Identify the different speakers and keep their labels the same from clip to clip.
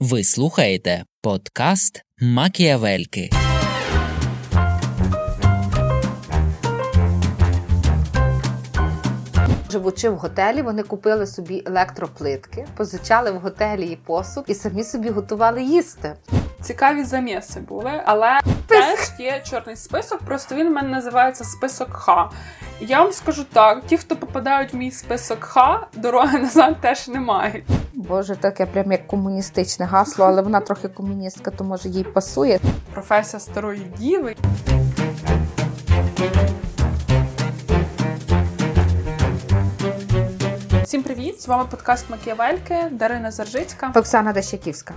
Speaker 1: Ви слухаєте подкаст Макіавельки.
Speaker 2: Живучи в готелі, вони купили собі електроплитки, позичали в готелі і посуд і самі собі готували їсти.
Speaker 3: Цікаві заміси були, але теж є чорний список. Просто він в мене називається список Х. Я вам скажу так: ті, хто попадають в мій список Х, дороги назад теж не мають.
Speaker 2: Боже, таке прям як комуністичне гасло, але вона трохи комуністка, то може їй пасує.
Speaker 3: Професія старої діви. Всім привіт! З вами подкаст Макіавельки, Дарина Заржицька.
Speaker 2: Оксана Дещаківська.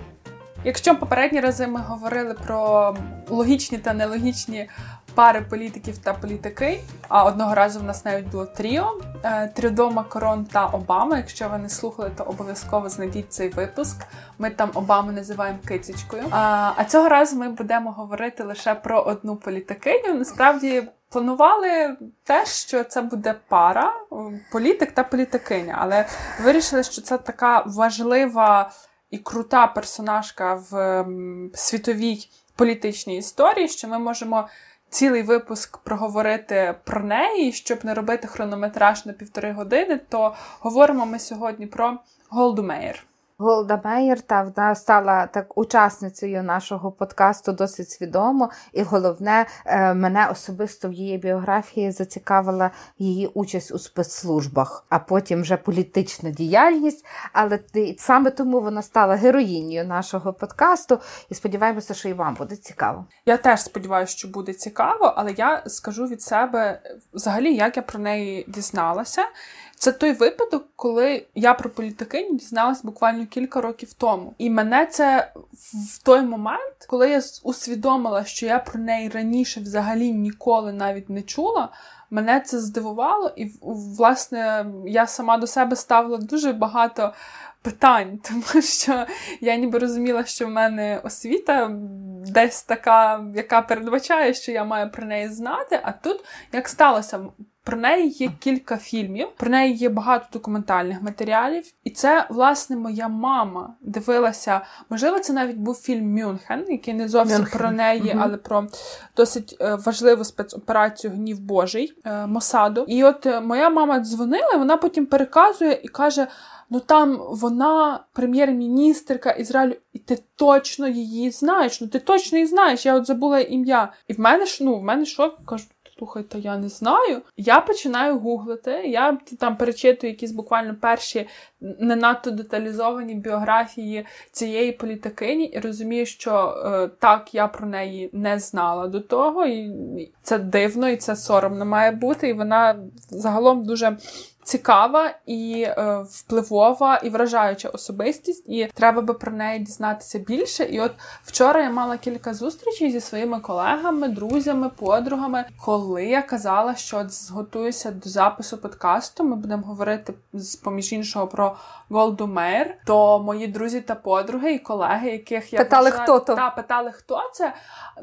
Speaker 3: Якщо попередні рази ми говорили про логічні та нелогічні пари політиків та політики, а одного разу в нас навіть було тріо е, Трюдо, Макрон та Обама. Якщо ви не слухали, то обов'язково знайдіть цей випуск. Ми там Обаму називаємо кицечкою. А, а цього разу ми будемо говорити лише про одну політикиню. Насправді. Планували те, що це буде пара, політик та політикиня, але вирішили, що це така важлива і крута персонажка в світовій політичній історії, що ми можемо цілий випуск проговорити про неї, щоб не робити хронометраж на півтори години, то говоримо ми сьогодні про Голду Мейер.
Speaker 2: Голда Меєр та вона стала так учасницею нашого подкасту досить свідомо, і головне, е, мене особисто в її біографії зацікавила її участь у спецслужбах, а потім вже політична діяльність. Але саме тому вона стала героїнею нашого подкасту. І сподіваємося, що і вам буде цікаво.
Speaker 3: Я теж сподіваюся, що буде цікаво, але я скажу від себе взагалі, як я про неї дізналася. Це той випадок, коли я про політикиню дізналась буквально кілька років тому. І мене це в той момент, коли я усвідомила, що я про неї раніше взагалі ніколи навіть не чула. Мене це здивувало, і власне я сама до себе ставила дуже багато питань, тому що я ніби розуміла, що в мене освіта десь така, яка передбачає, що я маю про неї знати. А тут як сталося, про неї є кілька фільмів, про неї є багато документальних матеріалів, і це, власне, моя мама дивилася. Можливо, це навіть був фільм Мюнхен, який не зовсім Мюнхен. про неї, угу. але про досить е, важливу спецоперацію Гнів Божий е, Мосаду. І от е, моя мама дзвонила, вона потім переказує і каже. Ну там вона прем'єр-міністрка Ізраїлю, і ти точно її знаєш. Ну ти точно її знаєш. Я от забула ім'я. І в мене ж ну в мене шок, кажу, слухайте, я не знаю. Я починаю гуглити, я там перечитую якісь буквально перші не надто деталізовані біографії цієї політикині, і розумію, що е, так, я про неї не знала до того, і це дивно, і це соромно має бути. І вона загалом дуже цікава і е, впливова і вражаюча особистість, і треба би про неї дізнатися більше. І от вчора я мала кілька зустрічей зі своїми колегами, друзями, подругами, коли я казала, що зготуюся до запису подкасту. Ми будемо говорити з поміж іншого про Голду Мейр, то мої друзі та подруги і колеги, яких я
Speaker 2: питали, вважаю, хто то
Speaker 3: та питали, хто це.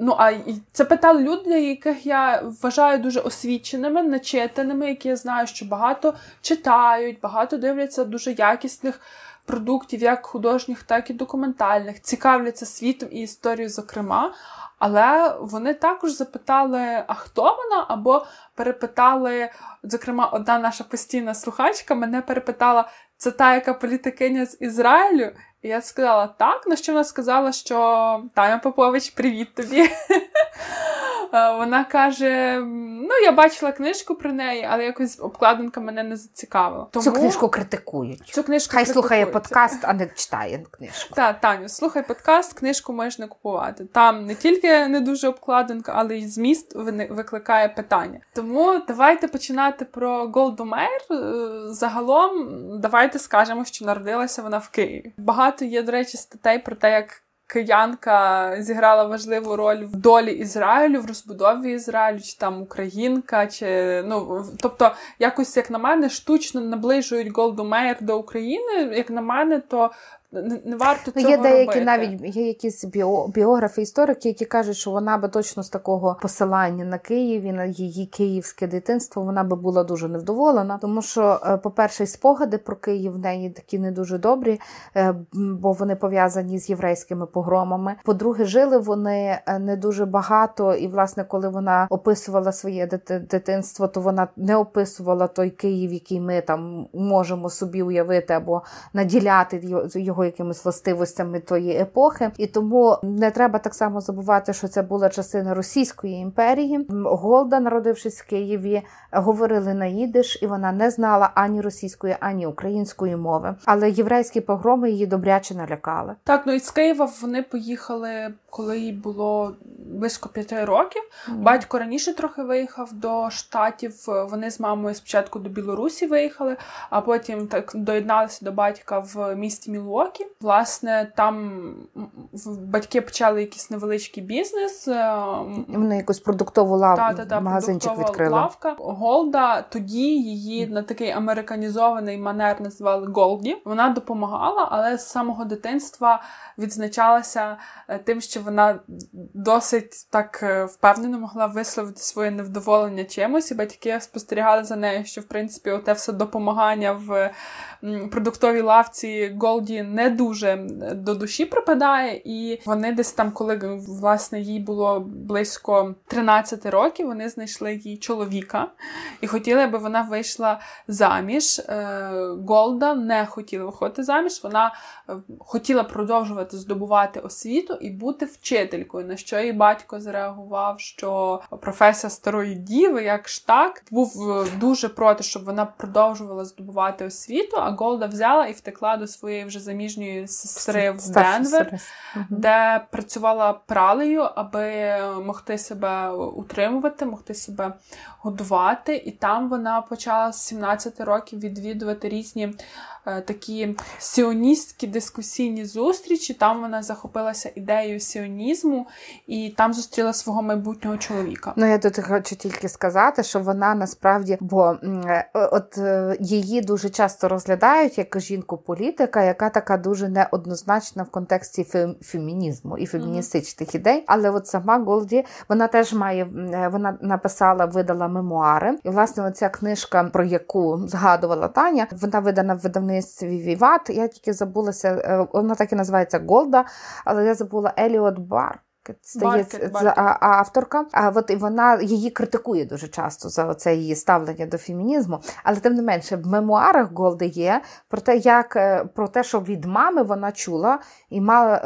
Speaker 3: Ну а це питали люди, яких я вважаю дуже освіченими, начитаними, які я знаю, що багато читають, багато дивляться дуже якісних продуктів, як художніх, так і документальних, цікавляться світом і історією, зокрема. Але вони також запитали, а хто вона? Або перепитали, зокрема, одна наша постійна слухачка мене перепитала, це та, яка політикиня з Ізраїлю. І я сказала так, на що вона сказала, що Таня Попович, привіт тобі. Е, вона каже: ну, я бачила книжку про неї, але якось обкладинка мене не зацікавила.
Speaker 2: Тому... Цю книжку критикують. Цю книжку Хай слухає подкаст, а не читає книжку.
Speaker 3: Так, Таню, слухай подкаст, книжку можеш не купувати. Там не тільки не дуже обкладинка, але й зміст викликає питання. Тому давайте починати про Голду Мейр. Загалом, давайте скажемо, що народилася вона в Києві. Багато є, до речі, статей про те, як киянка зіграла важливу роль в долі Ізраїлю, в розбудові Ізраїлю, чи там Українка, чи ну тобто, якось, як на мене, штучно наближують Голду Меєр до України. Як на мене, то не, варто
Speaker 2: ну,
Speaker 3: цього
Speaker 2: Є деякі
Speaker 3: робити.
Speaker 2: навіть є якісь біо, біографи, історики, які кажуть, що вона би точно з такого посилання на Києві, на її київське дитинство, вона би була дуже невдоволена, тому що, е, по-перше, спогади про Київ в неї такі не дуже добрі, е, бо вони пов'язані з єврейськими погромами. По-друге, жили вони е, не дуже багато, і власне, коли вона описувала своє дитинство, то вона не описувала той Київ, який ми там можемо собі уявити або наділяти його якимись властивостями тої епохи. І тому не треба так само забувати, що це була частина Російської імперії. Голда, народившись в Києві, говорили на їдиш, і вона не знала ані російської, ані української мови. Але єврейські погроми її добряче налякали.
Speaker 3: Так, ну і з Києва вони поїхали, коли їй було близько п'яти років. Mm. Батько раніше трохи виїхав до штатів. Вони з мамою спочатку до Білорусі виїхали, а потім так доєдналися до батька в місті Мілуокі. Власне, там батьки почали якийсь невеличкий бізнес. Е,
Speaker 2: вони якусь продуктову лавку та, та, та, магазинчик відкрили.
Speaker 3: лавка. Голда тоді її на такий американізований манер назвали Голді. Вона допомагала, але з самого дитинства відзначалася е, тим, що вона досить так е, впевнено могла висловити своє невдоволення чимось, і батьки спостерігали за нею, що в принципі оте все допомагання в продуктовій лавці Голді не дуже до душі припадає, і вони десь там, коли власне їй було близько 13 років, вони знайшли їй чоловіка і хотіли, аби вона вийшла заміж. Е, Голда не хотіла виходити заміж. Вона е, хотіла продовжувати здобувати освіту і бути вчителькою. На що її батько зреагував, що професія старої діви, як ж так, був е, дуже проти, щоб вона продовжувала здобувати освіту. А Голда взяла і втекла до своєї вже заміжньої сестри в Денвер, де працювала пралею, аби могти себе утримувати, могти себе годувати. І там вона почала з 17 років відвідувати різні такі сіоністські дискусійні зустрічі. Там вона захопилася ідеєю сіонізму і там зустріла свого майбутнього чоловіка.
Speaker 2: Ну я тут хочу тільки сказати, що вона насправді, бо е, от е, її дуже часто розглядають як жінку-політика, яка така дуже неоднозначна в контексті фемінізму і феміністичних mm-hmm. ідей. Але от сама Голді вона теж має вона написала, видала мемуари, і власне оця книжка, про яку згадувала Таня, вона видана в видавництві видавництві Віват. Я тільки забулася, е, вона так і називається Голда, але я забула Еліот Бар. Стається авторка, а от і вона її критикує дуже часто за це її ставлення до фемінізму. Але тим не менше, в мемуарах Голди є про те, як е, про те, що від мами вона чула, і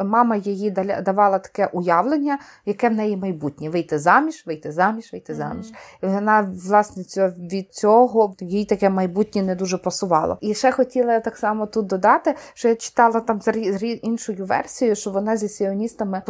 Speaker 2: мама її давала таке уявлення, яке в неї майбутнє: вийти заміж, вийти заміж, вийти mm-hmm. заміж. І вона власне від цього їй таке майбутнє не дуже пасувало. І ще хотіла так само тут додати, що я читала там за іншою версією, що вона зі сіоністами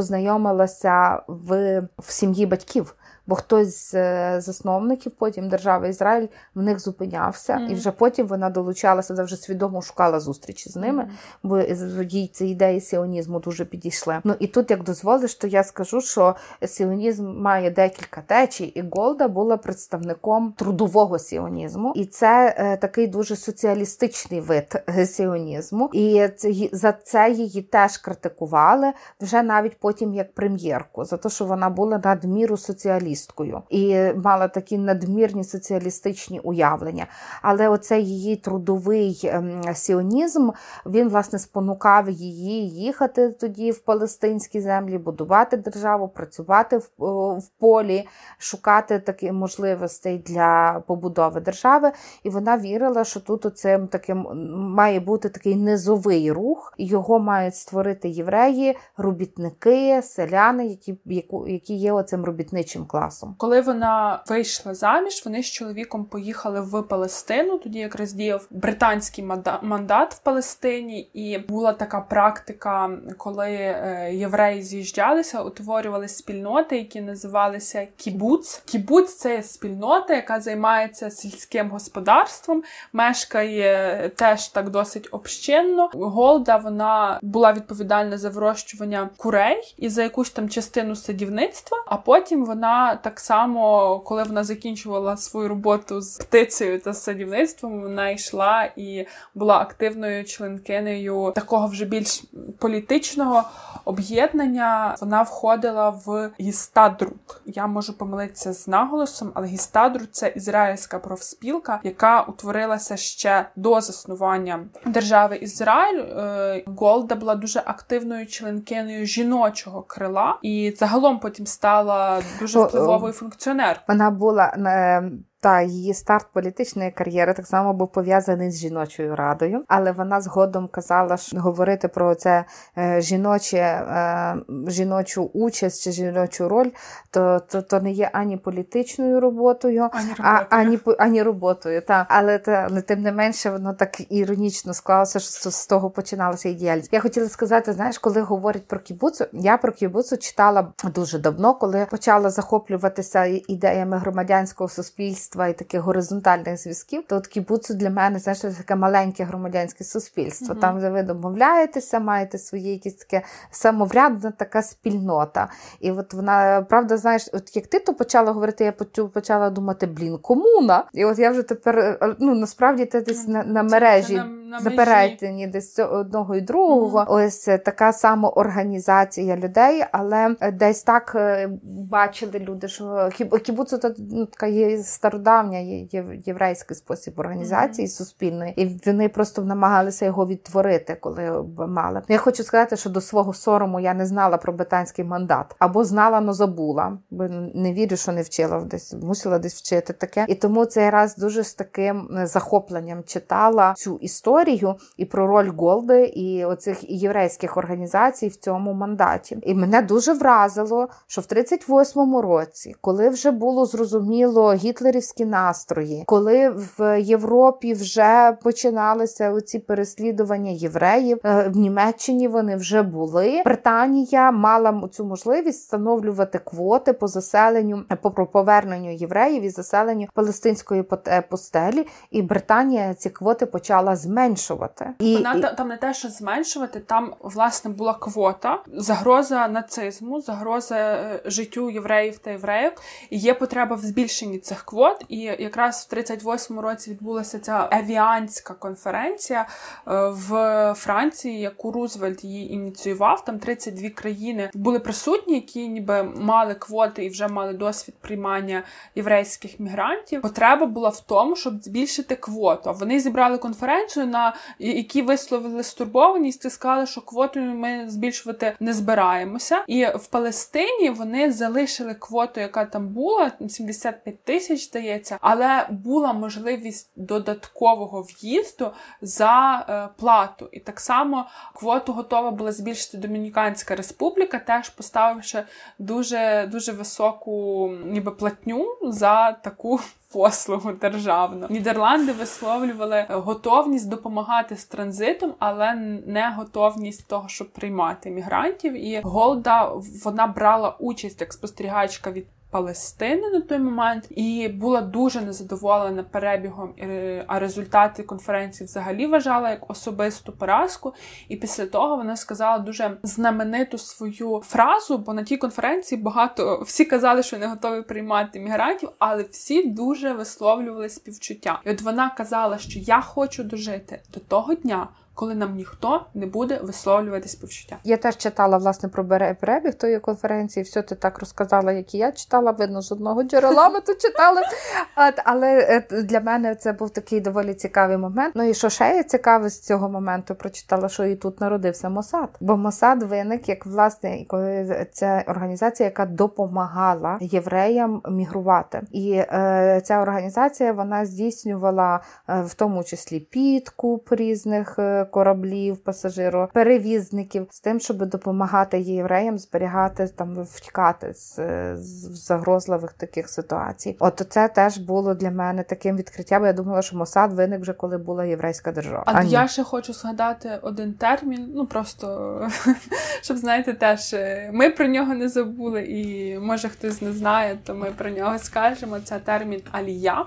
Speaker 2: познайомилася в, в сім'ї батьків бо хтось з е, засновників, потім держави Ізраїль в них зупинявся, mm-hmm. і вже потім вона долучалася, вже свідомо шукала зустрічі з ними, mm-hmm. бо їй ці ідеї сіонізму дуже підійшли. Ну і тут, як дозволиш, то я скажу, що сіонізм має декілька течій, і Голда була представником трудового сіонізму, і це е, такий дуже соціалістичний вид сіонізму. І це, за це її теж критикували вже навіть потім як прем'єрку, за те, що вона була надміру соціалістом соціалісткою і мала такі надмірні соціалістичні уявлення. Але оцей її трудовий ем, сіонізм він власне спонукав її їхати тоді в палестинські землі, будувати державу, працювати в, в полі, шукати такі можливостей для побудови держави. І вона вірила, що тут оцим таким має бути такий низовий рух, його мають створити євреї, робітники, селяни, які які є оцим робітничим класом класом.
Speaker 3: Коли вона вийшла заміж, вони з чоловіком поїхали в Палестину. Тоді якраз діяв британський мандат в Палестині, і була така практика, коли е, євреї з'їжджалися, утворювали спільноти, які називалися кібуц. Кібуц це спільнота, яка займається сільським господарством, мешкає теж так досить общинно. Голда вона була відповідальна за вирощування курей і за якусь там частину садівництва, а потім вона так само, коли вона закінчувала свою роботу з птицею та садівництвом, вона йшла і була активною членкинею такого вже більш політичного об'єднання. Вона входила в Гістадрут. Я можу помилитися з наголосом, але Гістадрут це ізраїльська профспілка, яка утворилася ще до заснування держави Ізраїль. Е, Голда була дуже активною членкиною жіночого крила, і загалом потім стала дуже впливовою функціонеркою.
Speaker 2: Вона була е, та її старт політичної кар'єри так само був пов'язаний з жіночою радою, але вона згодом казала, що говорити про це е, жіноче, е, жіночу участь чи жіночу роль, то то, то не є ані політичною роботою,
Speaker 3: ані
Speaker 2: роботою. А, ані, ані роботою. Та. Але, та, але тим не менше, воно так іронічно склалося, що з того починалася і діяльність. Я хотіла сказати, знаєш, коли говорять про кібуцу, я про кібуцу читала дуже давно, коли почала захоплюватися ідеями громадянського суспільства суспільства і таких горизонтальних зв'язків, то от кібуцу для мене знаєш, це таке маленьке громадянське суспільство. Mm-hmm. Там, де ви домовляєтеся, маєте своє якісь таке самоврядна така спільнота. І от вона, правда, знаєш, от як ти то почала говорити, я почала думати, блін, комуна. І от я вже тепер е, ну насправді ти десь на, на мережі на, на перетині десь одного і другого. Mm-hmm. Ось е, така самоорганізація людей, але е, десь так бачили люди, що кібуцу то ну, така є стародавня давня єврейський спосіб організації mm-hmm. суспільної, і вони просто намагалися його відтворити, коли мали. Я хочу сказати, що до свого сорому я не знала про британський мандат або знала, но забула, бо не вірю, що не вчила десь, мусила десь вчити таке. І тому цей раз дуже з таким е, захопленням читала цю історію і про роль Голди і оцих єврейських організацій в цьому мандаті. І мене дуже вразило, що в 38-му році, коли вже було зрозуміло гітлерівські настрої, коли в Європі вже починалися оці переслідування євреїв е, в Німеччині. Вони вже були. Британія мала цю можливість встановлювати квоти по заселенню по поверненню євреїв і заселенню палестинської е, постелі. І Британія ці квоти почала зменшувати.
Speaker 3: І вона там не те, що зменшувати, там власне була квота, загроза нацизму, загроза е, життю євреїв та євреїв. І Є потреба в збільшенні цих квот. І якраз в 38-му році відбулася ця авіанська конференція е, в Франції, яку Рузвельт її ініціював. Там 32 країни були присутні, які ніби мали квоти і вже мали досвід приймання єврейських мігрантів. Потреба була в тому, щоб збільшити квоту. Вони зібрали конференцію, на якій висловили стурбованість і сказали, що квотою ми збільшувати не збираємося. І в Палестині вони залишили квоту, яка там була 75 тисяч, здається, але була можливість додаткового в'їзду за е, плату. І так само квоту готова була збільшити Домініканська Республіка, теж поставивши дуже дуже високу ніби платню за таку. Послугу державну Нідерланди висловлювали готовність допомагати з транзитом, але не готовність того, щоб приймати мігрантів. І Голда вона брала участь як спостерігачка від Палестини на той момент і була дуже незадоволена перебігом, е, а результати конференції взагалі вважала як особисту поразку. І після того вона сказала дуже знамениту свою фразу, бо на тій конференції багато всі казали, що не готові приймати мігрантів, але всі дуже висловлювали співчуття. І от вона казала, що я хочу дожити до того дня коли нам ніхто не буде висловлювати співчуття.
Speaker 2: Я теж читала власне про перебіг тої конференції. Все ти так розказала, як і я читала. Видно, з одного джерела ми тут читали. Але е, для мене це був такий доволі цікавий момент. Ну і що ще є цікаве з цього моменту, прочитала, що і тут народився Мосад. Бо Мосад виник як власне коли це організація, яка допомагала євреям мігрувати. І е, ця організація вона здійснювала е, в тому числі підкуп різних. Кораблів, пасажироперевізників з тим, щоб допомагати євреям зберігати там втікати з, з загрозливих таких ситуацій. От це теж було для мене таким відкриттям. Я думала, що Мосад виник вже коли була єврейська держава.
Speaker 3: А, а я ще хочу згадати один термін. Ну просто щоб знаєте, теж е, ми про нього не забули, і може хтось не знає, то ми про нього скажемо. Це термін алія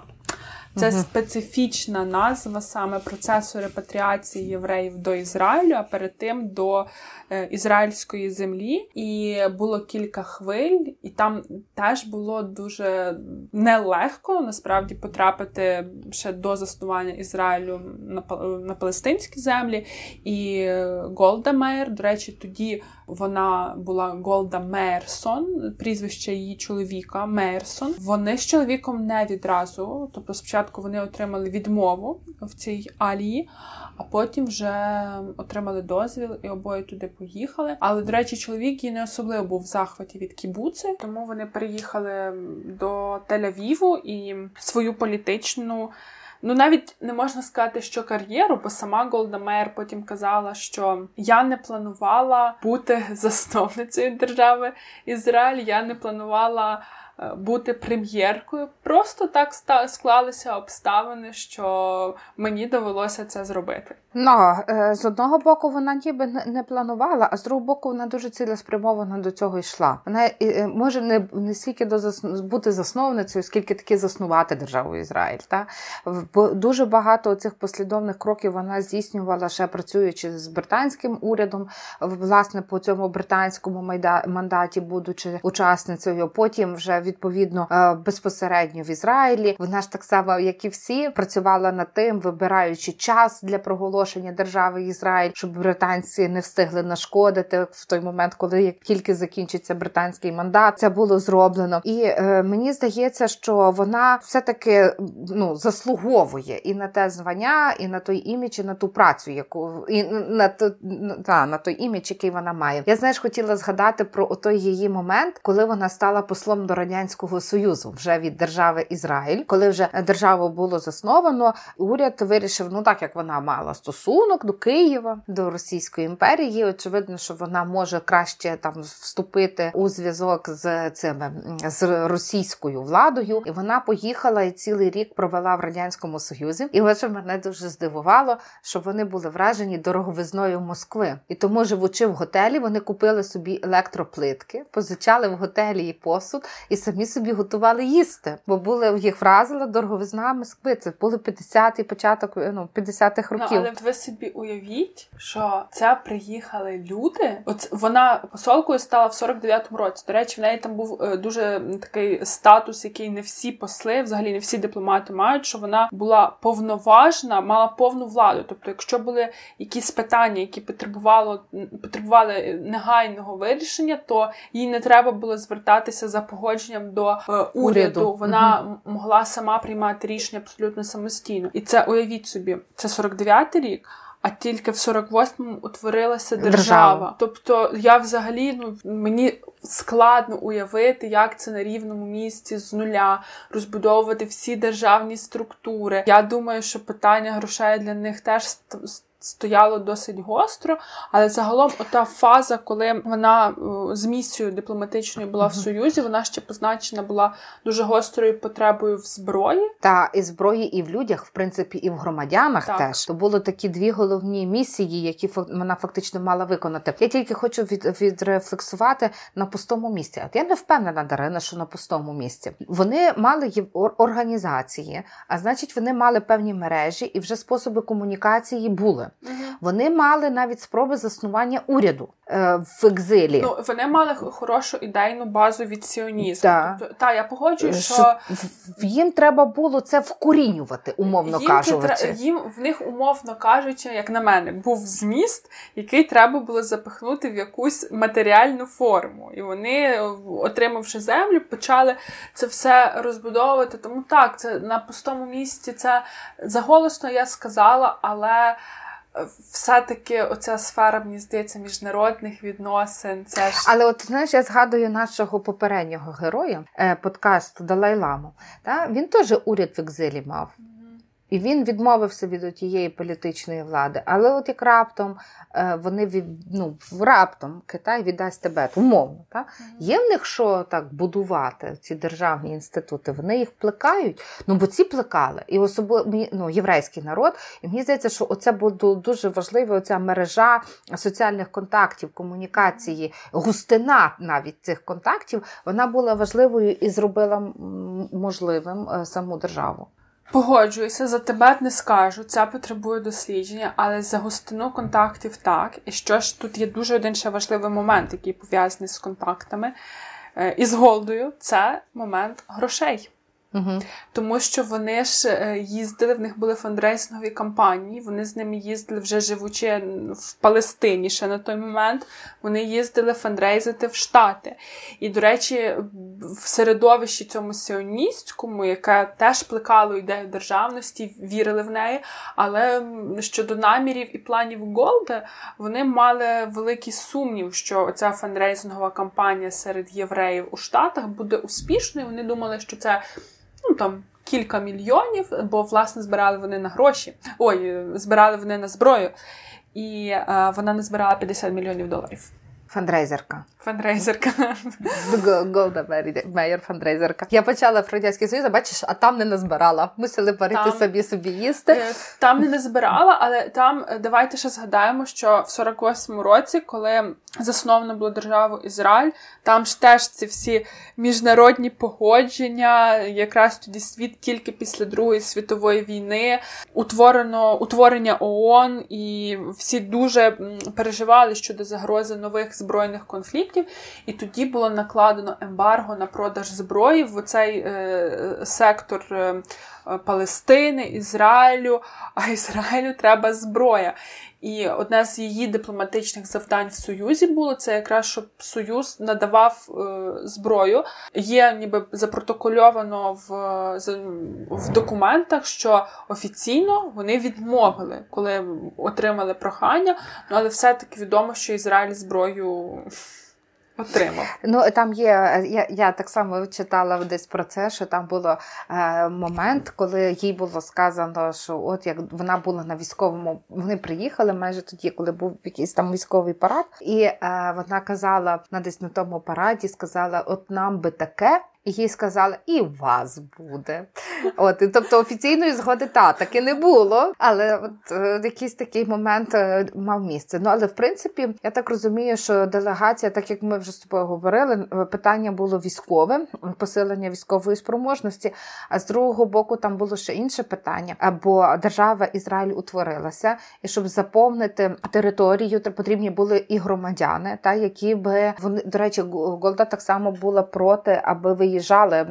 Speaker 3: Це угу. специфічна назва саме процесу репатріації євреїв до Ізраїлю, а перед тим до е, ізраїльської землі. І було кілька хвиль, і там теж було дуже нелегко насправді потрапити ще до заснування Ізраїлю на на палестинські землі. І Голда Мейер, до речі, тоді вона була Голда Мейерсон, прізвище її чоловіка Мейерсон. Вони з чоловіком не відразу, тобто спочатку вони отримали відмову в цій алії, а потім вже отримали дозвіл і обоє туди поїхали. Але, до речі, чоловік її не особливо був в захваті від кібуци, тому вони приїхали до Тель-Авіву і свою політичну. Ну, навіть не можна сказати, що кар'єру, бо сама Голда Меєр потім казала, що я не планувала бути засновницею держави Ізраїль, я не планувала бути прем'єркою. Просто так склалися обставини, що мені довелося це зробити.
Speaker 2: Ну, е, з одного боку, вона ніби не планувала, а з другого боку, вона дуже цілеспрямовано до цього йшла. Вона е, може не не стільки до бути засновницею, скільки таки заснувати державу Ізраїль. Та? Дуже багато цих послідовних кроків вона здійснювала ще працюючи з британським урядом, власне, по цьому британському мандаті, будучи учасницею. Потім вже відповідно е, безпосередньо в Ізраїлі. Вона ж так само, як і всі, працювала над тим, вибираючи час для проголошення держави Ізраїль, щоб британці не встигли нашкодити в той момент, коли як тільки закінчиться британський мандат. Це було зроблено, і е, мені здається, що вона все таки ну заслуговує і на те звання, і на той імідж, і на ту працю, яку і на та на той імідж, який вона має. Я знаєш, хотіла згадати про той її момент, коли вона стала послом до радянського радянського союзу вже від держави Ізраїль, коли вже державу було засновано, уряд вирішив, ну так як вона мала стосунок до Києва, до Російської імперії. Очевидно, що вона може краще там вступити у зв'язок з цими з російською владою, і вона поїхала і цілий рік провела в радянському союзі. І от мене дуже здивувало, що вони були вражені дороговизною Москви, і тому, живучи в готелі, вони купили собі електроплитки, позичали в готелі і посуд і самі собі готували їсти, бо були їх вразила дороговизна Москви. Це були 50-й початок ну, 50-х ну, років.
Speaker 3: Ну, але ви собі уявіть, що це приїхали люди. От вона посолкою стала в 49-му році. До речі, в неї там був е, дуже такий статус, який не всі посли, взагалі не всі дипломати мають, що вона була повноважна, мала повну владу. Тобто, якщо були якісь питання, які потребувало потребували негайного вирішення, то їй не треба було звертатися за погодженням до е, уряду, уряду. вона угу. могла сама приймати рішення абсолютно самостійно. І це уявіть собі, це 49-й рік. А тільки в 48-му утворилася держава. держава. Тобто я взагалі ну мені складно уявити, як це на рівному місці з нуля розбудовувати всі державні структури. Я думаю, що питання грошей для них теж стояло досить гостро, але загалом ота фаза, коли вона е, з місією дипломатичною була в Союзі, вона ще позначена була дуже гострою потребою в зброї.
Speaker 2: Та і зброї, і в людях, в принципі, і в громадянах так. теж. То були такі дві головні місії, які вона фактично мала виконати. Я тільки хочу від, відрефлексувати на пустому місці. От я не впевнена, Дарина, що на пустому місці. Вони мали організації, а значить, вони мали певні мережі і вже способи комунікації були. Угу. Вони мали навіть спроби заснування уряду е, в екзилі.
Speaker 3: Ну вони мали хорошу ідейну базу від сіонізму. Да. Тобто, та я погоджуюсь, що, що
Speaker 2: їм треба було це вкорінювати, умовно
Speaker 3: їм
Speaker 2: кажучи.
Speaker 3: Їм в них умовно кажучи, як на мене, був зміст, який треба було запихнути в якусь матеріальну форму. І вони, отримавши землю, почали це все розбудовувати. Тому так, це на пустому місці це заголосно я сказала, але все-таки оця сфера, мені здається, міжнародних відносин. Це ж...
Speaker 2: Але от знаєш, я згадую нашого попереднього героя е, подкасту Далай-Ламу. Та? Він теж уряд в екзилі мав. І він відмовився від тієї політичної влади. Але от як раптом е, вони від, ну, раптом Китай віддасть Тибет, умовно. Так? Є в них що так будувати, ці державні інститути, вони їх плекають, ну бо ці плекали. І особливо ну, єврейський народ. І мені здається, що оце було дуже важливо, оця мережа соціальних контактів, комунікації, густина навіть цих контактів, вона була важливою і зробила можливим е, саму державу.
Speaker 3: Погоджуюся, за Тибет не скажу, це потребує дослідження, але за густину контактів так. І що ж тут є дуже один ще важливий момент, який пов'язаний з контактами е, і з голдою, це момент грошей.
Speaker 2: Угу.
Speaker 3: Тому що вони ж е, їздили, в них були фандрейсингові кампанії, вони з ними їздили вже живучи в Палестині ще на той момент. Вони їздили фандрейзити в Штати. І, до речі, в середовищі цьому сіоністському, яке теж плекало ідею державності, вірили в неї. Але щодо намірів і планів Голда, вони мали великий сумнів, що ця фандрейзингова кампанія серед євреїв у Штатах буде успішною. Вони думали, що це там кілька мільйонів, бо власне збирали вони на гроші. Ой, збирали вони на зброю, і е, вона не збирала 50 мільйонів доларів.
Speaker 2: Фандрейзерка.
Speaker 3: Фандрейзерка.
Speaker 2: Голда Мейер фандрейзерка. Я почала в Радянський Союз, а бачиш, а там не назбирала. Мусили варити там, собі собі їсти. Е,
Speaker 3: там не назбирала, але там е, давайте ще згадаємо, що в 48-му році, коли засновано було державу Ізраїль, там ж теж ці всі міжнародні погодження, якраз тоді світ тільки після Другої світової війни, утворено утворення ООН, і всі дуже переживали щодо загрози нових збройних конфліктів. І тоді було накладено ембарго на продаж зброї в цей е, сектор е, Палестини, Ізраїлю, а Ізраїлю треба зброя. І одне з її дипломатичних завдань в Союзі було це якраз щоб Союз надавав е, зброю. Є ніби запротокольовано в в документах, що офіційно вони відмовили, коли отримали прохання. Ну але все-таки відомо, що Ізраїль зброю отримав.
Speaker 2: Ну там є. Я я так само читала десь про це, що там було е, момент, коли їй було сказано, що от як вона була на військовому, вони приїхали майже тоді, коли був якийсь там військовий парад, і е, вона казала на десь на тому параді, сказала: От нам би таке. Їй сказали, і вас буде. От, Тобто офіційної згоди та таки не було, але от е, якийсь такий момент е, мав місце. Ну але в принципі, я так розумію, що делегація, так як ми вже з тобою говорили, е, питання було військове, посилення військової спроможності. А з другого боку, там було ще інше питання. Бо держава Ізраїль утворилася, і щоб заповнити територію, то потрібні були і громадяни, та які би вони до речі, Голда так само була проти, аби виїжджати виїжджали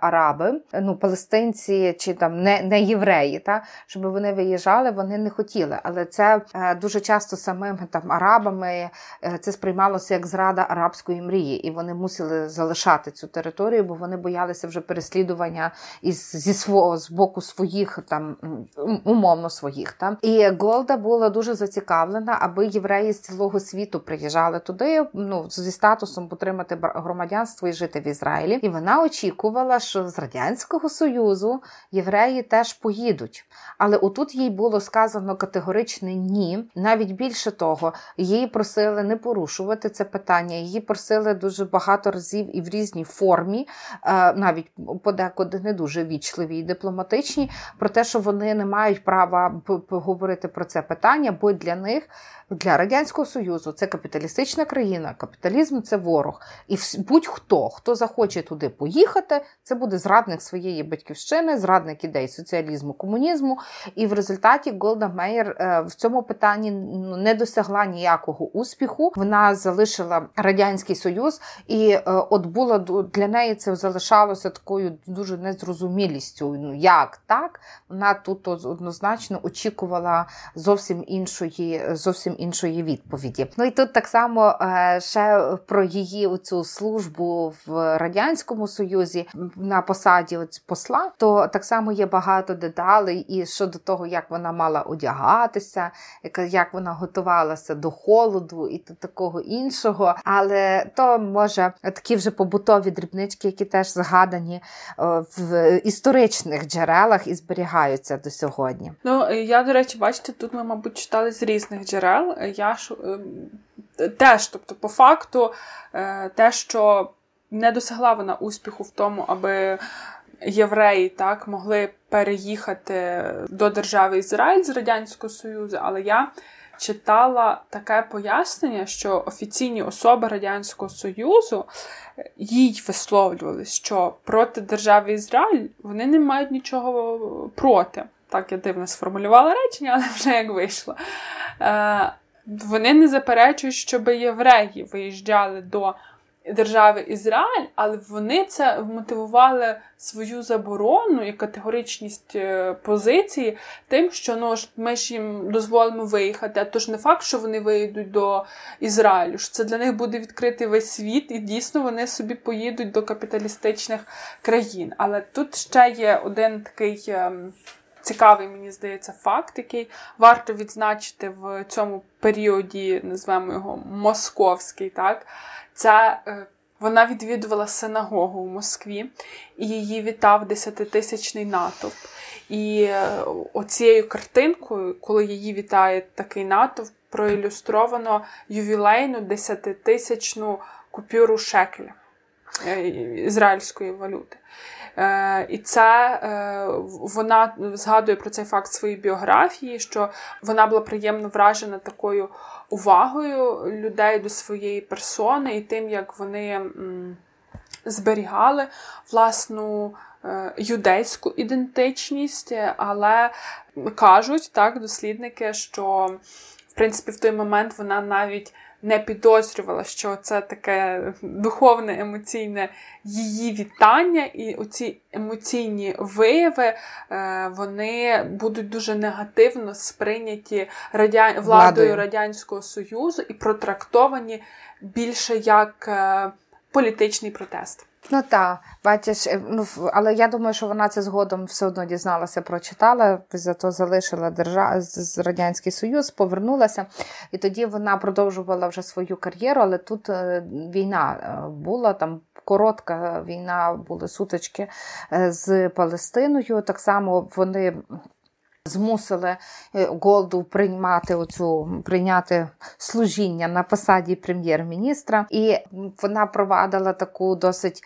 Speaker 2: араби, ну палестинці чи там не не євреї, та щоб вони виїжджали, вони не хотіли. Але це е, дуже часто самими там арабами е, це сприймалося як зрада арабської мрії, і вони мусили залишати цю територію, бо вони боялися вже переслідування із зі свого з боку своїх там умовно своїх. Там і Голда була дуже зацікавлена, аби євреї з цілого світу приїжджали туди. Ну зі статусом отримати громадянство і жити в Ізраїлі. І вона вона очікувала, що з Радянського Союзу євреї теж поїдуть. Але отут їй було сказано категоричне ні. Навіть більше того, її просили не порушувати це питання. Її просили дуже багато разів і в різній формі, е, навіть подекуди не дуже вічливі і дипломатичні, про те, що вони не мають права поговорити про це питання, бо для них для радянського союзу це капіталістична країна, капіталізм це ворог. І будь-хто, хто захоче туди поїхати, це буде зрадник своєї батьківщини, зрадник ідей соціалізму, комунізму. І в результаті Голда Мейер е, в цьому питанні ну, не досягла ніякого успіху. Вона залишила радянський союз, і е, от було для неї це залишалося такою дуже незрозумілістю. Ну як так? Вона тут однозначно очікувала зовсім іншої, зовсім іншої відповіді. Ну і тут так само е, ще про її цю службу в радянському союзі на посаді посла, то так само є багато деталей і щодо того, як вона мала одягатися, як вона готувалася до холоду і до такого іншого. Але то може такі вже побутові дрібнички, які теж згадані е, в історичних джерелах і зберігаються до сьогодні.
Speaker 3: Ну я до речі, бачите, тут ми, мабуть, читали з різних джерел я ж е, теж, тобто, по факту, е, те, що не досягла вона успіху в тому, аби євреї так могли переїхати до держави Ізраїль з Радянського Союзу, але я читала таке пояснення, що офіційні особи Радянського Союзу їй висловлювали, що проти держави Ізраїль вони не мають нічого проти. Так я дивно сформулювала речення, але вже як вийшло. Е, Вони не заперечують, щоб євреї виїжджали до держави Ізраїль, але вони це мотивували свою заборону і категоричність е, позиції тим, що ну, ми ж їм дозволимо виїхати. А то ж не факт, що вони виїдуть до Ізраїлю. що Це для них буде відкритий весь світ, і дійсно вони собі поїдуть до капіталістичних країн. Але тут ще є один такий. Ем, цікавий, мені здається, факт, який варто відзначити в цьому періоді, назвемо його московський, так, це е, вона відвідувала синагогу в Москві і її вітав десятитисячний натовп. І е, оцією картинкою, коли її вітає такий натовп, проілюстровано ювілейну десятитисячну купюру шекеля ізраїльської валюти. Е, і це е, вона згадує про цей факт своїй біографії, що вона була приємно вражена такою увагою людей до своєї персони і тим, як вони зберігали власну е, юдейську ідентичність, але кажуть так дослідники, що в принципі в той момент вона навіть не підозрювала, що це таке духовне емоційне її вітання, і оці емоційні вияви е, вони будуть дуже негативно сприйняті радя... владою Радянського Союзу і протрактовані більше як е, політичний протест.
Speaker 2: Ну так, бачиш, е, ну але я думаю, що вона це згодом все одно дізналася, прочитала, зато залишила держав з радянський союз, повернулася, і тоді вона продовжувала вже свою кар'єру. Але тут е, війна е, була там. Коротка війна були сутички з Палестиною. Так само вони змусили е, Голду приймати оцю прийняти служіння на посаді прем'єр-міністра, і вона провадила таку досить.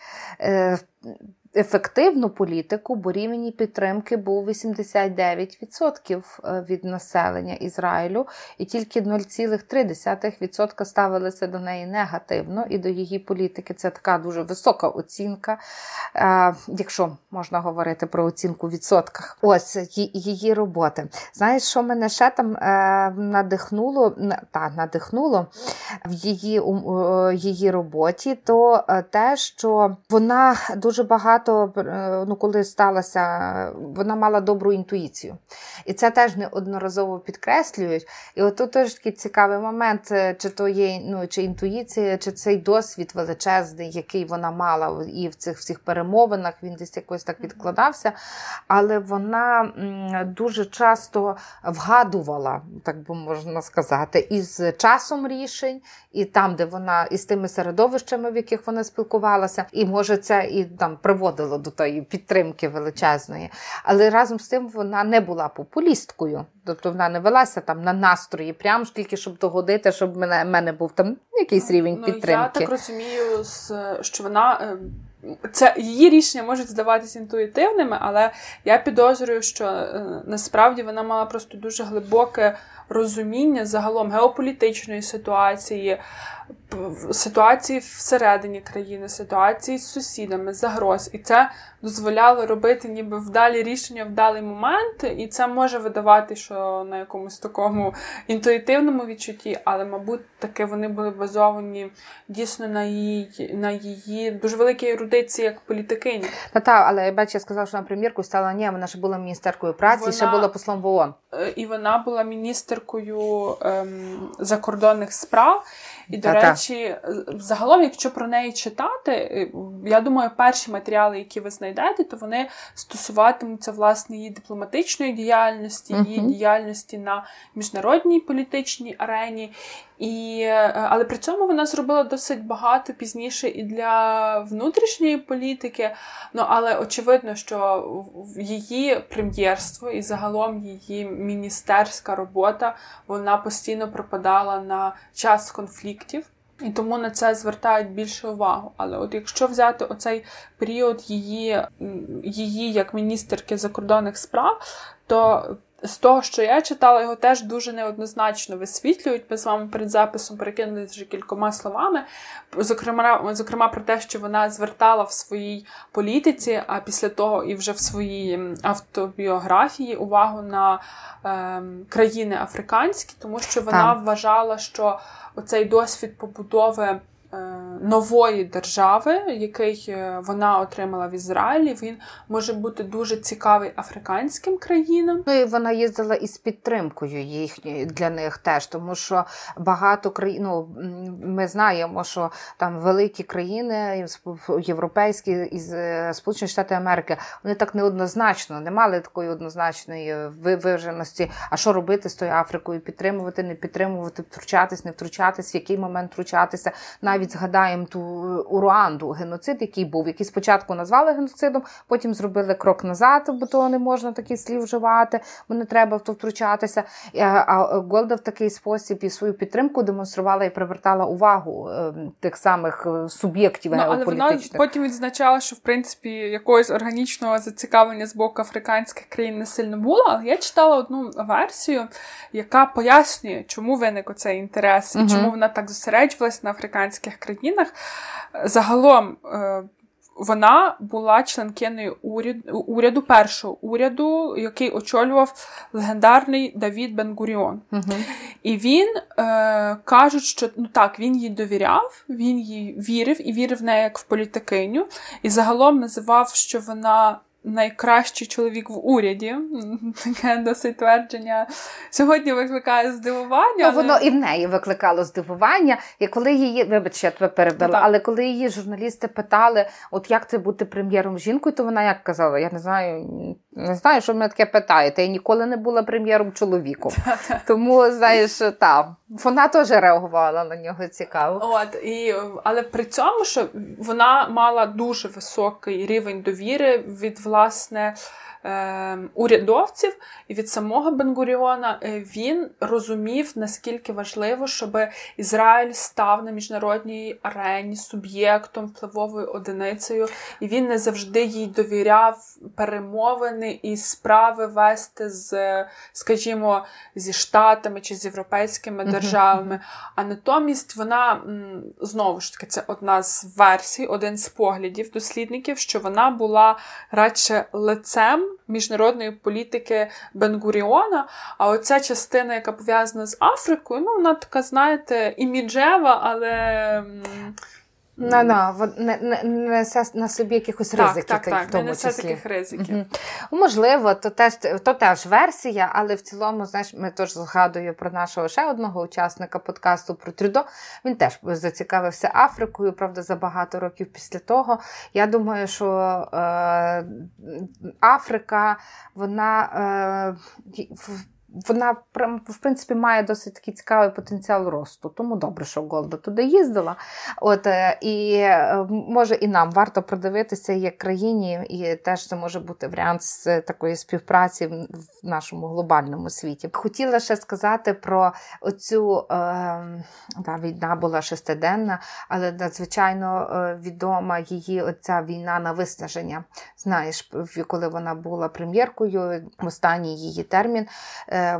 Speaker 2: Ефективну політику, бо рівень підтримки був 89% е, від населення Ізраїлю, і тільки 0,3% ставилися до неї негативно, і до її політики це така дуже висока оцінка, е, якщо можна говорити про оцінку в відсотках. Ось її роботи. Знаєш, що мене ще там е, надихнуло та надихнуло в її, її роботі, то те, що вона дуже багато багато, е, ну коли сталося, вона мала добру інтуїцію. І це теж неодноразово підкреслюють. І от тут теж такий цікавий момент, е, чи то є ну, чи інтуїція, чи цей досвід величезний, який вона мала і в цих всіх перемовинах, він десь якось так відкладався. Але вона дуже часто вгадувала, так би можна сказати, із часом рішень, і там, де вона, і з тими середовищами, в яких вона спілкувалася, і може це і там приводить приводило до тої підтримки величезної. Але разом з тим вона не була популісткою. Тобто вона не велася там на настрої, прямо тільки щоб догодити, щоб мене мене був там якийсь рівень
Speaker 3: ну,
Speaker 2: підтримки.
Speaker 3: Я так розумію, що вона. Ем, це її рішення можуть здаватися інтуїтивними, але я підозрюю, що е, насправді вона мала просто дуже глибоке розуміння загалом геополітичної ситуації, ситуації всередині країни, ситуації з сусідами, загроз. І це дозволяло робити ніби вдалі рішення в далий момент, і це може видавати, що на якомусь такому інтуїтивному відчутті, але, мабуть, таки вони були базовані дійсно на її на її дуже великій ерудиції як політикині.
Speaker 2: Та та, але я бачу, я сказала, що на прем'єрку стала ні, вона ж була міністеркою праці, вона, ще була послом в ООН.
Speaker 3: Е, і вона була міністеркою ем, закордонних справ. І, до Та-та. речі, загалом, якщо про неї читати, е, я думаю, перші матеріали, які ви знайдете, то вони стосуватимуться власне її дипломатичної діяльності, її uh-huh. діяльності на міжнародній політичній арені. І, е, Але при цьому вона зробила досить багато пізніше і для внутрішньої політики. Ну але очевидно, що її прем'єрство і загалом її міністерська робота вона постійно пропадала на час конфліктів. І тому на це звертають більше увагу. Але от якщо взяти оцей період її її як міністерки закордонних справ, то з того, що я читала, його теж дуже неоднозначно висвітлюють. Ми з вами перед записом перекинули вже кількома словами. Зокрема, зокрема, про те, що вона звертала в своїй політиці, а після того і вже в своїй автобіографії увагу на е, країни африканські, тому що вона так. вважала, що оцей досвід побудови. Е, нової держави, який е, вона отримала в Ізраїлі, він може бути дуже цікавий африканським країнам.
Speaker 2: Ну і вона їздила із підтримкою їхньої для них теж, тому що багато країн ну, ми знаємо, що там великі країни європейські із е, Сполучені Штати Америки вони так неоднозначно не мали такої однозначної виваженості. А що робити з тою Африкою? Підтримувати, не підтримувати, втручатись, не втручатись, в який момент втручатися навіть навіть згадаємо ту у Руанду геноцид, який був, який спочатку назвали геноцидом, потім зробили крок назад, бо то не можна такі слів вживати, бо не треба в то втручатися. А Голда в такий спосіб і свою підтримку демонструвала і привертала увагу ем, тих самих е, суб'єктів
Speaker 3: ну, Але вона потім відзначала, що в принципі якогось органічного зацікавлення з боку африканських країн не сильно було. Але я читала одну версію, яка пояснює, чому виник оцей інтерес і угу. чому вона так зосереджувалась на африканських інших країнах. Загалом е, вона була членкиною уряду, уряду першого уряду, який очолював легендарний Давід Бенгуріон. Угу. І він е, кажуть, що ну так, він їй довіряв, він їй вірив і вірив в неї як в політикиню. І загалом називав, що вона найкращий чоловік в уряді. Таке досить твердження сьогодні викликає здивування. Ну,
Speaker 2: але... Воно і в неї викликало здивування. І коли її, вибач, я тебе перебила, так. але коли її журналісти питали, от як це бути прем'єром жінкою, то вона як казала: Я не знаю, не знаю, що мене таке питаєте. Я ніколи не була прем'єром чоловіком. Тому, знаєш, там вона теж реагувала на нього цікаво.
Speaker 3: От і але при цьому, що вона мала дуже високий рівень довіри від власне урядовців і від самого Бенгуріона е, він розумів, наскільки важливо, щоб Ізраїль став на міжнародній арені суб'єктом, впливовою одиницею, і він не завжди їй довіряв перемовини і справи вести з, скажімо, зі Штатами чи з європейськими державами. А натомість вона знову ж таки це одна з версій, один з поглядів дослідників, що вона була радше лицем міжнародної політики Бенгуріона. А оця частина, яка пов'язана з Африкою, ну вона така, знаєте, іміджева, але.
Speaker 2: Не, не, не несе на собі якихось ризиків.
Speaker 3: Так, так,
Speaker 2: в тому
Speaker 3: не несе
Speaker 2: числі.
Speaker 3: таких ризиків. Угу.
Speaker 2: Можливо, то теж то теж версія, але в цілому, знаєш, ми теж згадую про нашого ще одного учасника подкасту про Трюдо. Він теж зацікавився Африкою, правда, за багато років після того. Я думаю, що е, Африка, вона е, вона в принципі має досить такий цікавий потенціал росту. Тому добре, що Голда туди їздила. От е, і е, може і нам варто продивитися як країні, і теж це може бути варіант з такої співпраці в нашому глобальному світі. Хотіла ще сказати про оцю е, да, війна була шестиденна, але надзвичайно відома її оця війна на виснаження. Знаєш, коли вона була прем'єркою, останній її термін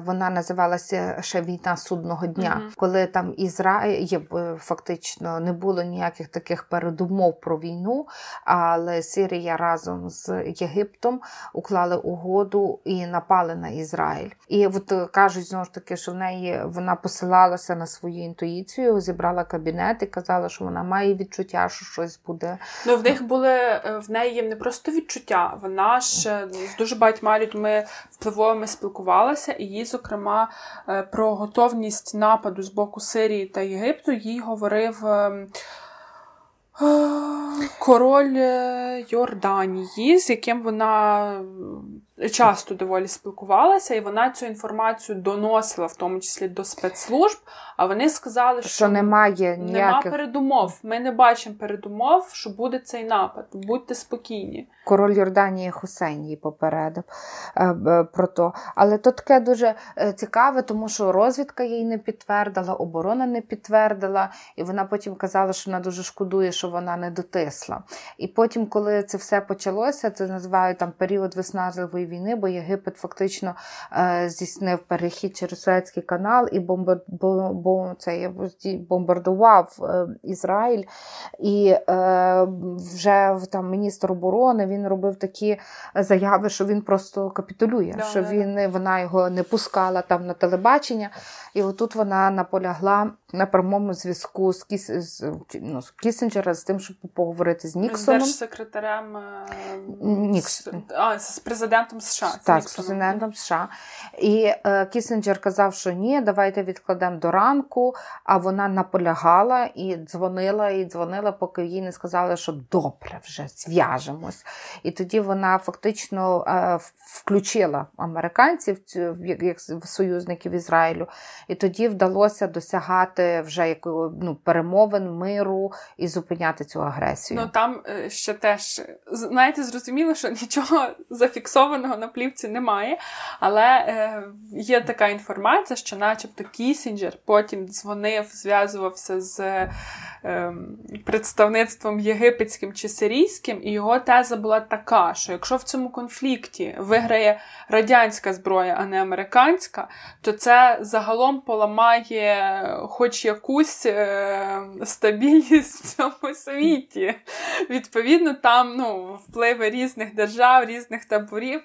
Speaker 2: вона називалася ще війна судного дня, mm-hmm. коли там Ізраїль е, фактично не було ніяких таких передумов про війну, але Сирія разом з Єгиптом уклали угоду і напали на Ізраїль. І от е, кажуть знову ж таки, що в неї вона посилалася на свою інтуїцію, зібрала кабінет і казала, що вона має відчуття, що щось буде.
Speaker 3: Ну в них були е, в неї не просто відчуття, вона ж з дуже багатьма людьми впливовими спілкувалася і їй, зокрема, е, про готовність нападу з боку Сирії та Єгипту, їй говорив. Ем, е, король е, Йорданії, з яким вона часто доволі спілкувалася, і вона цю інформацію доносила, в тому числі до спецслужб. А вони сказали, що,
Speaker 2: що немає ніяких...
Speaker 3: нема передумов. Ми не бачимо передумов, що буде цей напад. Будьте спокійні.
Speaker 2: Король Йорданії Хусейн її попередив е, про то. Але то таке дуже е, цікаве, тому що розвідка їй не підтвердила, оборона не підтвердила, і вона потім казала, що вона дуже шкодує, що вона не дотисла. І потім, коли це все почалося, це називають там період виснажливої світової війни, бо Єгипет фактично е, здійснив перехід через Суецький канал і бомбар, бом, це, бомбардував е, Ізраїль. І е, вже там міністр оборони він робив такі заяви, що він просто капітулює, да, що да, він вона його не пускала там на телебачення. І отут вона наполягла на прямому зв'язку з Кіс з, ну, з Кісінджера з тим, щоб поговорити з Ніксоном.
Speaker 3: З держсекретарем е,
Speaker 2: Нікс.
Speaker 3: а, з президентом США.
Speaker 2: Так, з президентом США. І е, Кісінджер казав, що ні, давайте відкладемо до ранку. А вона наполягала і дзвонила, і дзвонила, поки їй не сказали, що добре, вже зв'яжемось. І тоді вона фактично е, включила американців як союзників Ізраїлю. І тоді вдалося досягати вже ну, перемовин, миру і зупиняти цю агресію.
Speaker 3: Ну там е, ще теж знаєте, зрозуміло, що нічого зафіксованого на плівці немає, але е, є така інформація, що, начебто, Кісінджер потім дзвонив, зв'язувався з е, представництвом єгипетським чи сирійським, і його теза була така, що якщо в цьому конфлікті виграє радянська зброя, а не американська, то це загалом поламає хоч якусь е, стабільність в цьому світі. Відповідно, там ну, впливи різних держав, різних таборів.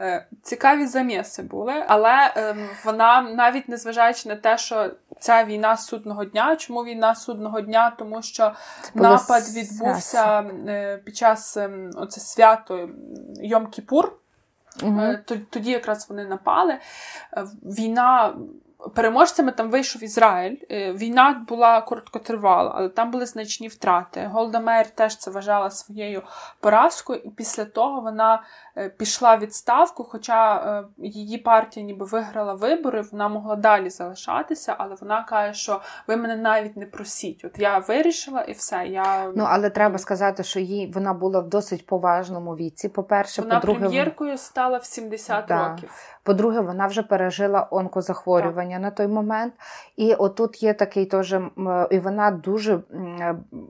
Speaker 3: Е, цікаві заміси були, але е, вона навіть незважаючи на те, що ця війна судного дня. Чому війна судного дня? Тому що напад відбувся е, під час ем, оце свято Йом-Кіпур. Угу. Тоді якраз вони напали. Війна Переможцями там вийшов Ізраїль. Е, війна була короткотривала, але там були значні втрати. Голда Меєр теж це вважала своєю поразкою, і після того вона е, пішла відставку. Хоча е, її партія ніби виграла вибори, вона могла далі залишатися, але вона каже, що ви мене навіть не просіть. От я вирішила і все. Я
Speaker 2: ну але треба сказати, що їй вона була в досить поважному віці. По перше,
Speaker 3: вона по-друге, прем'єркою стала в 70 да. років.
Speaker 2: По-друге, вона вже пережила онкозахворювання так. на той момент. І отут є такий теж, і вона дуже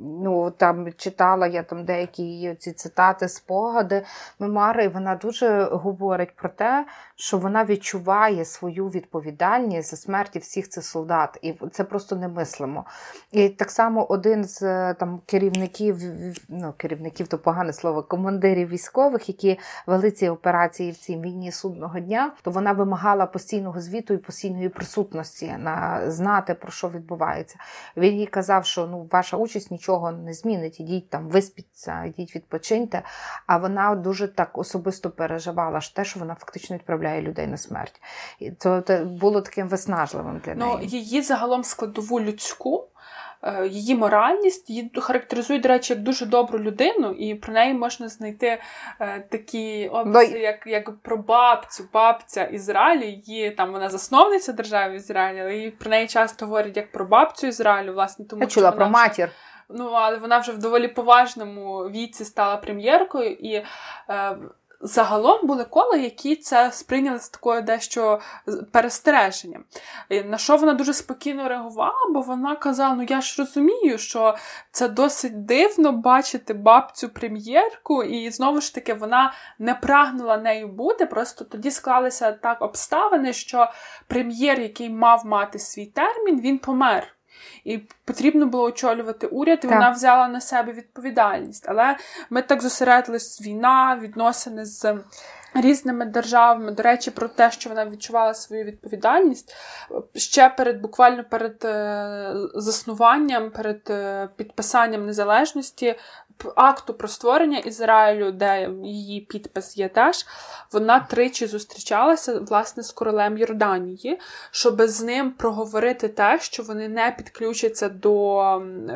Speaker 2: ну там читала я там деякі її ці цитати, спогади, мемари, вона дуже говорить про те, що вона відчуває свою відповідальність за смерті всіх цих солдат. І це просто немислимо. І так само один з там керівників, ну керівників то погане слово, командирів військових, які вели ці операції в цій війні судного дня то вона вимагала постійного звіту і постійної присутності на знати про що відбувається. Він їй казав, що ну ваша участь нічого не змінить, ідіть там, виспіться, ідіть відпочиньте. А вона дуже так особисто переживала ж те, що вона фактично відправляє людей на смерть. І це було таким виснажливим для
Speaker 3: ну,
Speaker 2: неї.
Speaker 3: Ну, Її загалом складову людську. Е, її моральність її характеризує, до речі, як дуже добру людину, і про неї можна знайти е, такі описи, як як про бабцю, бабця Ізраїлю. Її там вона засновниця держави Ізраїлю, і про неї часто говорять як про бабцю Ізраїлю, власне, тому
Speaker 2: Я чула
Speaker 3: що
Speaker 2: про
Speaker 3: вона
Speaker 2: матір.
Speaker 3: Ну, але вона вже в доволі поважному віці стала прем'єркою, і е, загалом були кола, які це сприйняли з такою дещо перестереженням. На що вона дуже спокійно реагувала, бо вона казала: ну я ж розумію, що це досить дивно бачити бабцю прем'єрку, і знову ж таки вона не прагнула нею бути. Просто тоді склалися так обставини, що прем'єр, який мав мати свій термін, він помер і потрібно було очолювати уряд, і так. вона взяла на себе відповідальність. Але ми так зосередились війна, відносини з. Різними державами, до речі, про те, що вона відчувала свою відповідальність ще перед буквально перед е, заснуванням, перед е, підписанням незалежності акту про створення Ізраїлю, де її підпис є теж, вона тричі зустрічалася власне з королем Йорданії, щоб з ним проговорити те, що вони не підключаться до ем,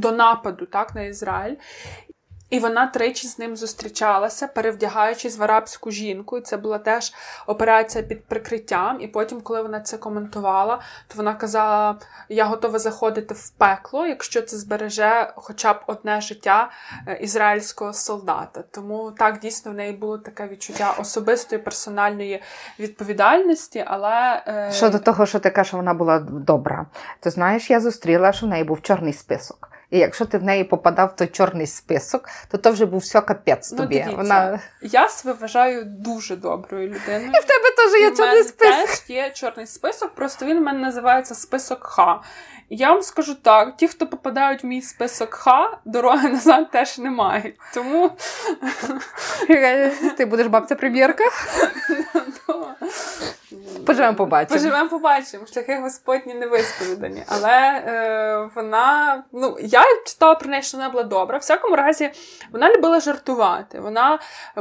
Speaker 3: до нападу так, на Ізраїль. І вона тричі з ним зустрічалася, перевдягаючись в арабську жінку. І це була теж операція під прикриттям. І потім, коли вона це коментувала, то вона казала: Я готова заходити в пекло, якщо це збереже хоча б одне життя е, ізраїльського солдата. Тому так дійсно в неї було таке відчуття особистої персональної відповідальності. Але
Speaker 2: е, щодо того, що ти кажеш, вона була добра, ти знаєш, я зустріла, що в неї був чорний список. І якщо ти в неї попадав в той чорний список, то то вже був все капець
Speaker 3: Ну,
Speaker 2: тобі.
Speaker 3: дивіться,
Speaker 2: Вона
Speaker 3: Я себе вважаю дуже доброю людиною.
Speaker 2: і в тебе теж є
Speaker 3: в
Speaker 2: чорний
Speaker 3: мене
Speaker 2: список.
Speaker 3: теж є чорний список, просто він в мене називається список Х. Я вам скажу так: ті, хто попадають в мій список Х, дороги назад теж не мають. Тому
Speaker 2: Ти будеш бабця прем'єрка? Поживемо, побачимо.
Speaker 3: Поживемо, побачимо. Шляхи Господні не висповідані. Але е, вона, ну, я читала про неї, що вона була добра. В всякому разі, вона любила жартувати. Вона,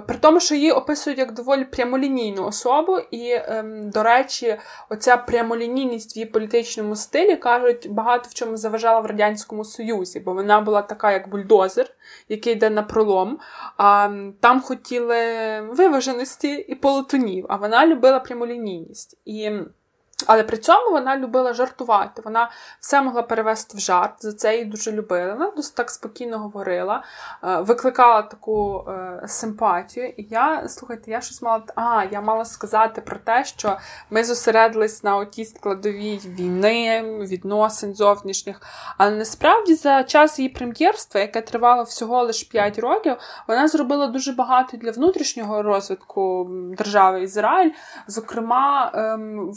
Speaker 3: при тому, що її описують як доволі прямолінійну особу, і, е, до речі, оця прямолінійність в її політичному стилі кажуть, багато в чому заважала в Радянському Союзі, бо вона була така, як бульдозер, який йде на пролом. А там хотіли виваженості і полотонів, а вона любила прямолінійність. І але при цьому вона любила жартувати. Вона все могла перевести в жарт, за це її дуже любила. Вона досить так спокійно говорила, е, викликала таку е, симпатію. І я, слухайте, я щось мала. А, я мала сказати про те, що ми зосередились на отій складовій війни, відносин зовнішніх. Але насправді за час її прем'єрства, яке тривало всього лише 5 років, вона зробила дуже багато для внутрішнього розвитку держави Ізраїль. Зокрема, ем,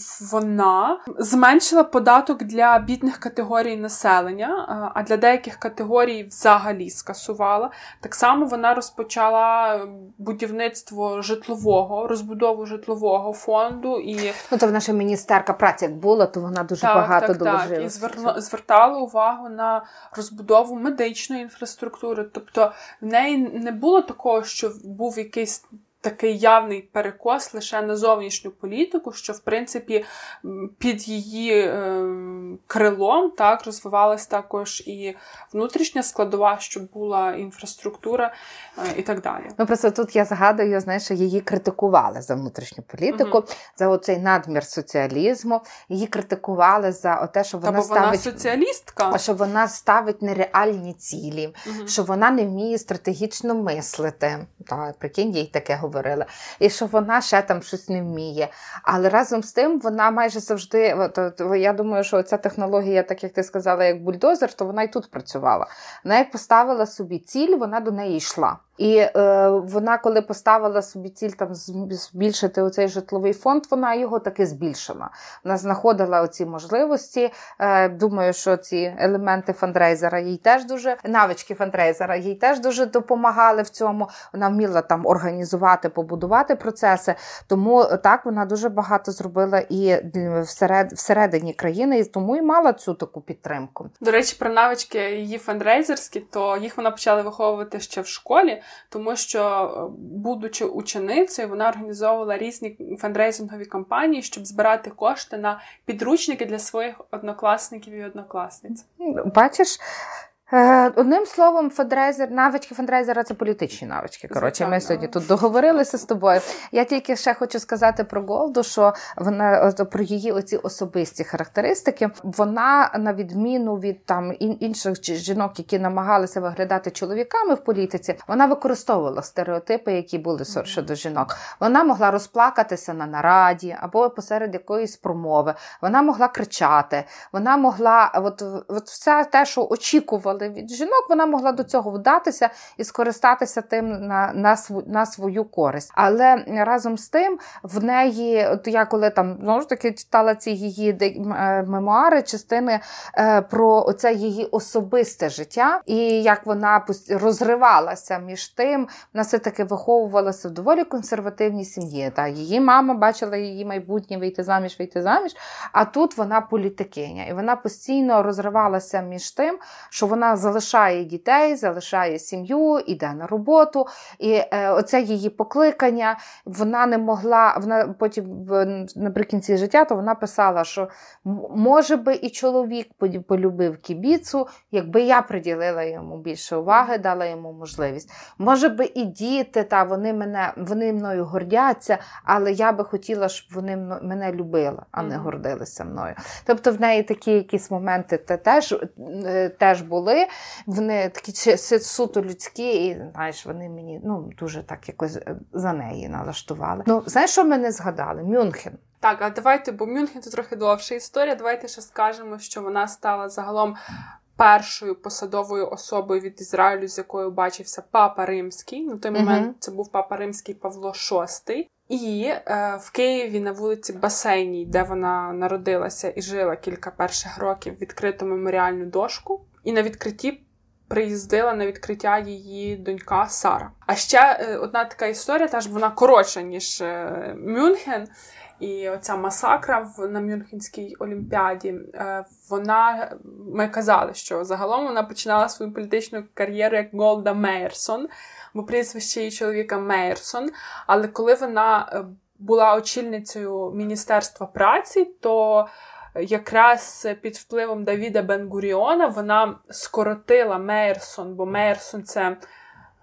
Speaker 3: вона зменшила податок для бідних категорій населення, а для деяких категорій взагалі скасувала. Так само вона розпочала будівництво житлового, розбудову житлового фонду і
Speaker 2: Ну, то вона ще міністерка праці як була, то вона дуже
Speaker 3: так,
Speaker 2: багато
Speaker 3: так,
Speaker 2: доложила.
Speaker 3: Так, і зверну, звертала увагу на розбудову медичної інфраструктури. Тобто в неї не було такого, що був якийсь. Такий явний перекос лише на зовнішню політику, що в принципі під її е, крилом так розвивалась також і внутрішня складова, щоб була інфраструктура е, і так далі.
Speaker 2: Ну просто тут я згадую, знаєш, що її критикували за внутрішню політику,
Speaker 3: Мгм.
Speaker 2: за оцей надмір соціалізму. Її критикували за те, що
Speaker 3: Та
Speaker 2: вона
Speaker 3: бо вона соціалістка.
Speaker 2: що вона ставить нереальні цілі,
Speaker 3: Мгм.
Speaker 2: що вона не вміє стратегічно мислити. Та прикинь, їй таке говорили. І що вона ще там щось не вміє. Але разом з тим вона майже завжди. От, от, я думаю, що ця технологія, так як ти сказала, як бульдозер, то вона і тут працювала. Вона як поставила собі ціль, вона до неї йшла. І е, вона, коли поставила собі ціль там збільшити оцей житловий фонд, вона його таки збільшила. Вона знаходила оці можливості. Е, думаю, що ці елементи фандрейзера їй теж дуже навички фандрейзера їй теж дуже допомагали в цьому. Вона вміла там організувати, побудувати процеси. Тому так вона дуже багато зробила і всеред, всередині країни, і тому і мала цю таку підтримку.
Speaker 3: До речі, про навички її фандрейзерські, то їх вона почала виховувати ще в школі, тому що, будучи ученицею, вона організовувала різні фандрейзингові кампанії, щоб збирати кошти на підручники для своїх однокласників і однокласниць.
Speaker 2: Бачиш. Одним словом, фандрейзер, навички фандрейзера це політичні навички. Коротше, ми сьогодні тут договорилися з тобою. Я тільки ще хочу сказати про Голду, що вона про її оці особисті характеристики. Вона, на відміну від там інших жінок, які намагалися виглядати чоловіками в політиці, вона використовувала стереотипи, які були щодо жінок. Вона могла розплакатися на нараді або посеред якоїсь промови. Вона могла кричати, вона могла, от, от все те, що очікували від жінок, вона могла до цього вдатися і скористатися тим на на, на свою користь. Але разом з тим, в неї, от я коли там знову ж таки читала ці її мемуари, частини е, про оце її особисте життя, і як вона розривалася між тим, вона все таки виховувалася в доволі консервативній сім'ї. Та її мама бачила її майбутнє вийти заміж, вийти заміж. А тут вона політикиня, і вона постійно розривалася між тим, що вона залишає дітей, залишає сім'ю, іде на роботу. І е, оце її покликання. Вона не могла, вона потім наприкінці життя, то вона писала, що може би і чоловік полюбив кібіцу, якби я приділила йому більше уваги, дала йому можливість. Може би і діти, та вони мене вони мною гордяться, але я би хотіла, щоб вони мене любили, а не гордилися мною. Тобто в неї такі якісь моменти теж, теж були. Вони такі суто людські, і знаєш, вони мені ну дуже так якось за неї налаштували. Ну, знаєш, що ми не згадали? Мюнхен.
Speaker 3: Так, а давайте, бо Мюнхен це трохи довша історія. Давайте ще скажемо, що вона стала загалом першою посадовою особою від Ізраїлю, з якою бачився папа Римський. На той момент uh це був папа Римський Павло VI. І е, в Києві на вулиці Басейній, де вона народилася і жила кілька перших років, відкрито меморіальну дошку. І на відкритті приїздила на відкриття її донька Сара. А ще е, одна така історія, теж вона коротша, ніж е, Мюнхен. І оця масакра на Мюнхенській олімпіаді, е, вона ми казали, що загалом вона починала свою політичну кар'єру як Голда Мейерсон, бо прізвище її чоловіка Мейерсон. Але коли вона була очільницею Міністерства праці, то якраз під впливом Давіда Бенгуріона вона скоротила Мейерсон, бо Мейерсон це.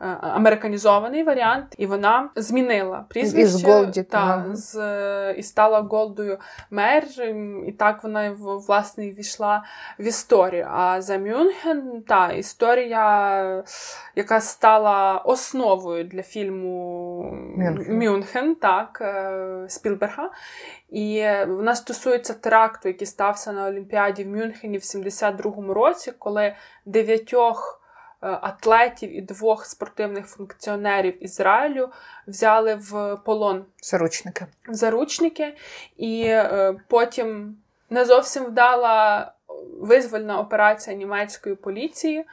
Speaker 3: Е, американізований варіант, і вона змінила прізвище
Speaker 2: Голді,
Speaker 3: та, з, і стала Голдою Мер, і так вона власне війшла в історію. А за Мюнхен та історія, яка стала основою для фільму Мюнхен, Мюнхен так, е, Спілберга. І вона стосується теракту, який стався на Олімпіаді в Мюнхені в 72-му році, коли дев'ятьох. Е, атлетів і двох спортивних функціонерів Ізраїлю взяли в полон
Speaker 2: заручники.
Speaker 3: заручники, і е, потім не зовсім вдала визвольна операція німецької поліції.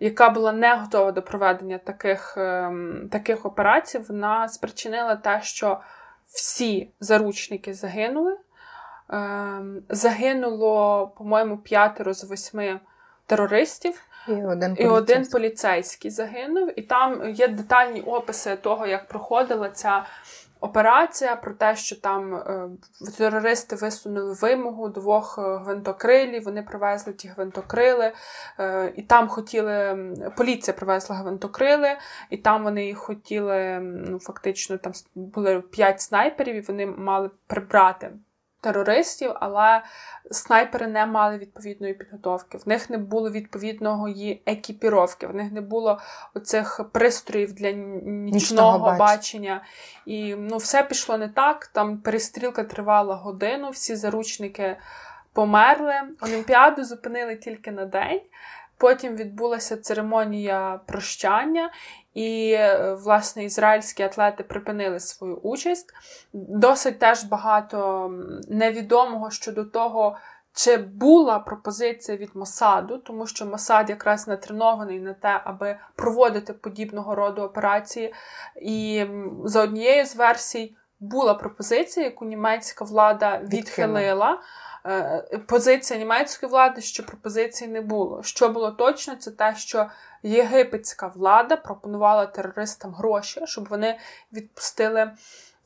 Speaker 3: Яка була не готова до проведення таких ем, таких операцій, вона спричинила те, що всі заручники загинули. Ем, загинуло, по-моєму, п'ятеро з восьми терористів.
Speaker 2: І один
Speaker 3: і один поліцейський. загинув, і там є детальні описи того, як проходила ця операція, про те, що там е, терористи висунули вимогу двох е, гвинтокрилів, вони привезли ті гвинтокрили, е, і там хотіли, поліція привезла гвинтокрили, і там вони їх хотіли, ну, фактично, там були п'ять снайперів, і вони мали прибрати терористів, але снайпери не мали відповідної підготовки. В них не було відповідної екіпіровки, в них не було оцих пристроїв для нічного бачення. бачення. І ну, все пішло не так. Там перестрілка тривала годину, всі заручники померли. Олімпіаду зупинили тільки на день. Потім відбулася церемонія прощання, і, е, власне, ізраїльські атлети припинили свою участь. Досить теж багато невідомого щодо того, чи була пропозиція від Мосаду, тому що Мосад якраз натренований на те, аби проводити подібного роду операції. І за однією з версій була пропозиція, яку німецька влада відхилила. Е, позиція німецької влади, що пропозиції не було. Що було точно, це те, що єгипетська влада пропонувала терористам гроші, щоб вони відпустили.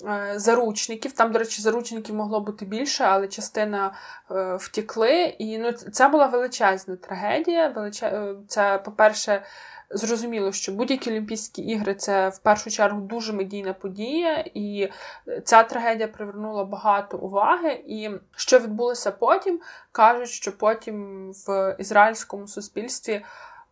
Speaker 3: Е, заручників, там, до речі, заручників могло бути більше, але частина е, втікли. І ну, це була величезна трагедія. Величе... Це, по-перше, Зрозуміло, що будь-які Олімпійські ігри це в першу чергу дуже медійна подія, і ця трагедія привернула багато уваги. І що відбулося потім, кажуть, що потім в ізраїльському суспільстві.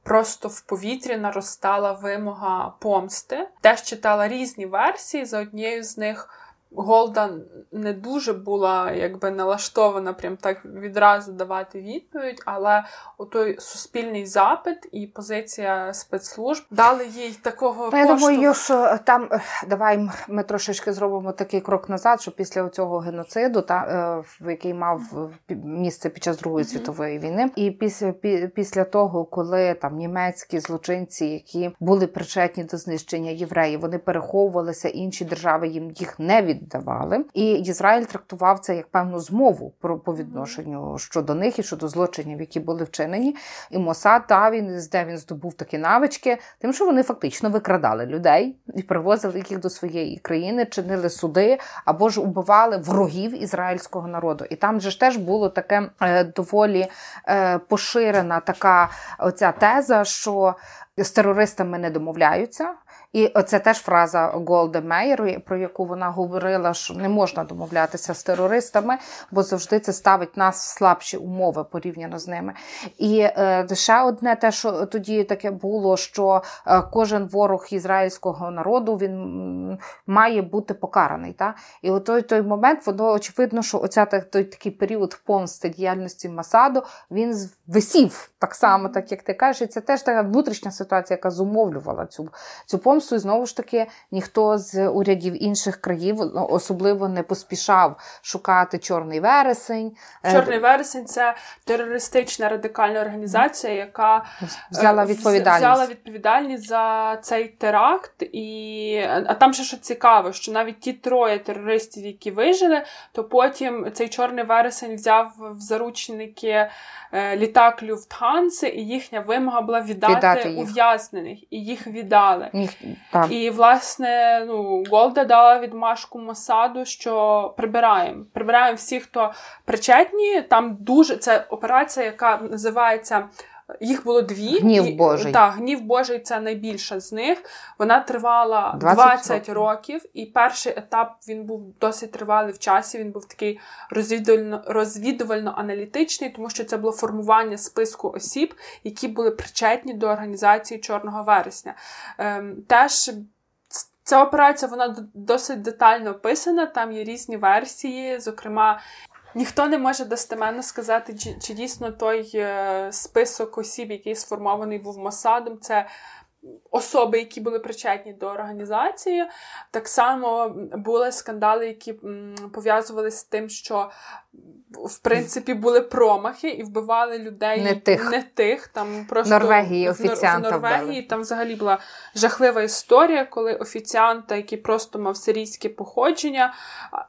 Speaker 3: Просто в повітрі наростала вимога помсти. Теж читала різні версії. За однією з них Голда не дуже була якби налаштована прям так відразу давати відповідь, але той суспільний запит і позиція спецслужб дали їй такого.
Speaker 2: Я думаю, що там давай ми трошечки зробимо такий крок назад, що після цього геноциду, та е, в який мав місце під час Другої mm-hmm. світової війни, і після після того, коли там німецькі злочинці, які були причетні до знищення євреїв, вони переховувалися, інші держави їм їх не від віддавали. І Ізраїль трактував це як певну змову про по відношенню щодо них і щодо злочинів, які були вчинені. І Мосад та він де він здобув такі навички, тим, що вони фактично викрадали людей і привозили їх до своєї країни, чинили суди або ж убивали ворогів ізраїльського народу. І там же ж теж було таке е, доволі е, поширена така оця теза, що з терористами не домовляються. І це теж фраза Голда Мейер, про яку вона говорила, що не можна домовлятися з терористами, бо завжди це ставить нас в слабші умови порівняно з ними. І е, ще одне, те, що тоді таке було, що е, кожен ворог ізраїльського народу він має бути покараний. Та? І у той той момент воно очевидно, що оця той такий період помсти діяльності Масаду він висів так само, так як ти кажеш. І це теж така внутрішня ситуація, яка зумовлювала цю цю помсту. І знову ж таки, ніхто з урядів інших країв ну, особливо не поспішав шукати чорний вересень.
Speaker 3: Е, чорний вересень це терористична радикальна організація, яка
Speaker 2: взяла е, відповідальність
Speaker 3: взяла відповідальність за цей теракт. І а там ще що цікаво, що навіть ті троє терористів, які вижили, то потім цей чорний вересень взяв в заручники е, літак Люфтганси, і їхня вимога була віддати, віддати ув'язнених, і їх віддали. Їх, і, власне, ну, Голда дала відмашку Мосаду, що прибираємо. Прибираємо всіх, хто причетні. Там дуже це операція, яка називається. Їх було дві.
Speaker 2: Гнів Божий.
Speaker 3: Так, гнів Божий це найбільша з них. Вона тривала 20, 20 років, і перший етап він був досить тривалий в часі. Він був такий розвідувально, розвідувально-аналітичний, тому що це було формування списку осіб, які були причетні до організації Чорного вересня. Ем, Теж Ця операція вона досить детально описана, там є різні версії. Зокрема, ніхто не може достеменно сказати, чи, чи дійсно той е, список осіб, який сформований був Мосадом, це особи, які були причетні до організації. Так само були скандали, які пов'язувалися з тим, що в принципі були промахи і вбивали людей
Speaker 2: не тих.
Speaker 3: Не тих там просто
Speaker 2: Норвегії офіціанта
Speaker 3: в Норвегії. Вбили. Там взагалі була жахлива історія, коли офіціанта, який просто мав сирійське походження,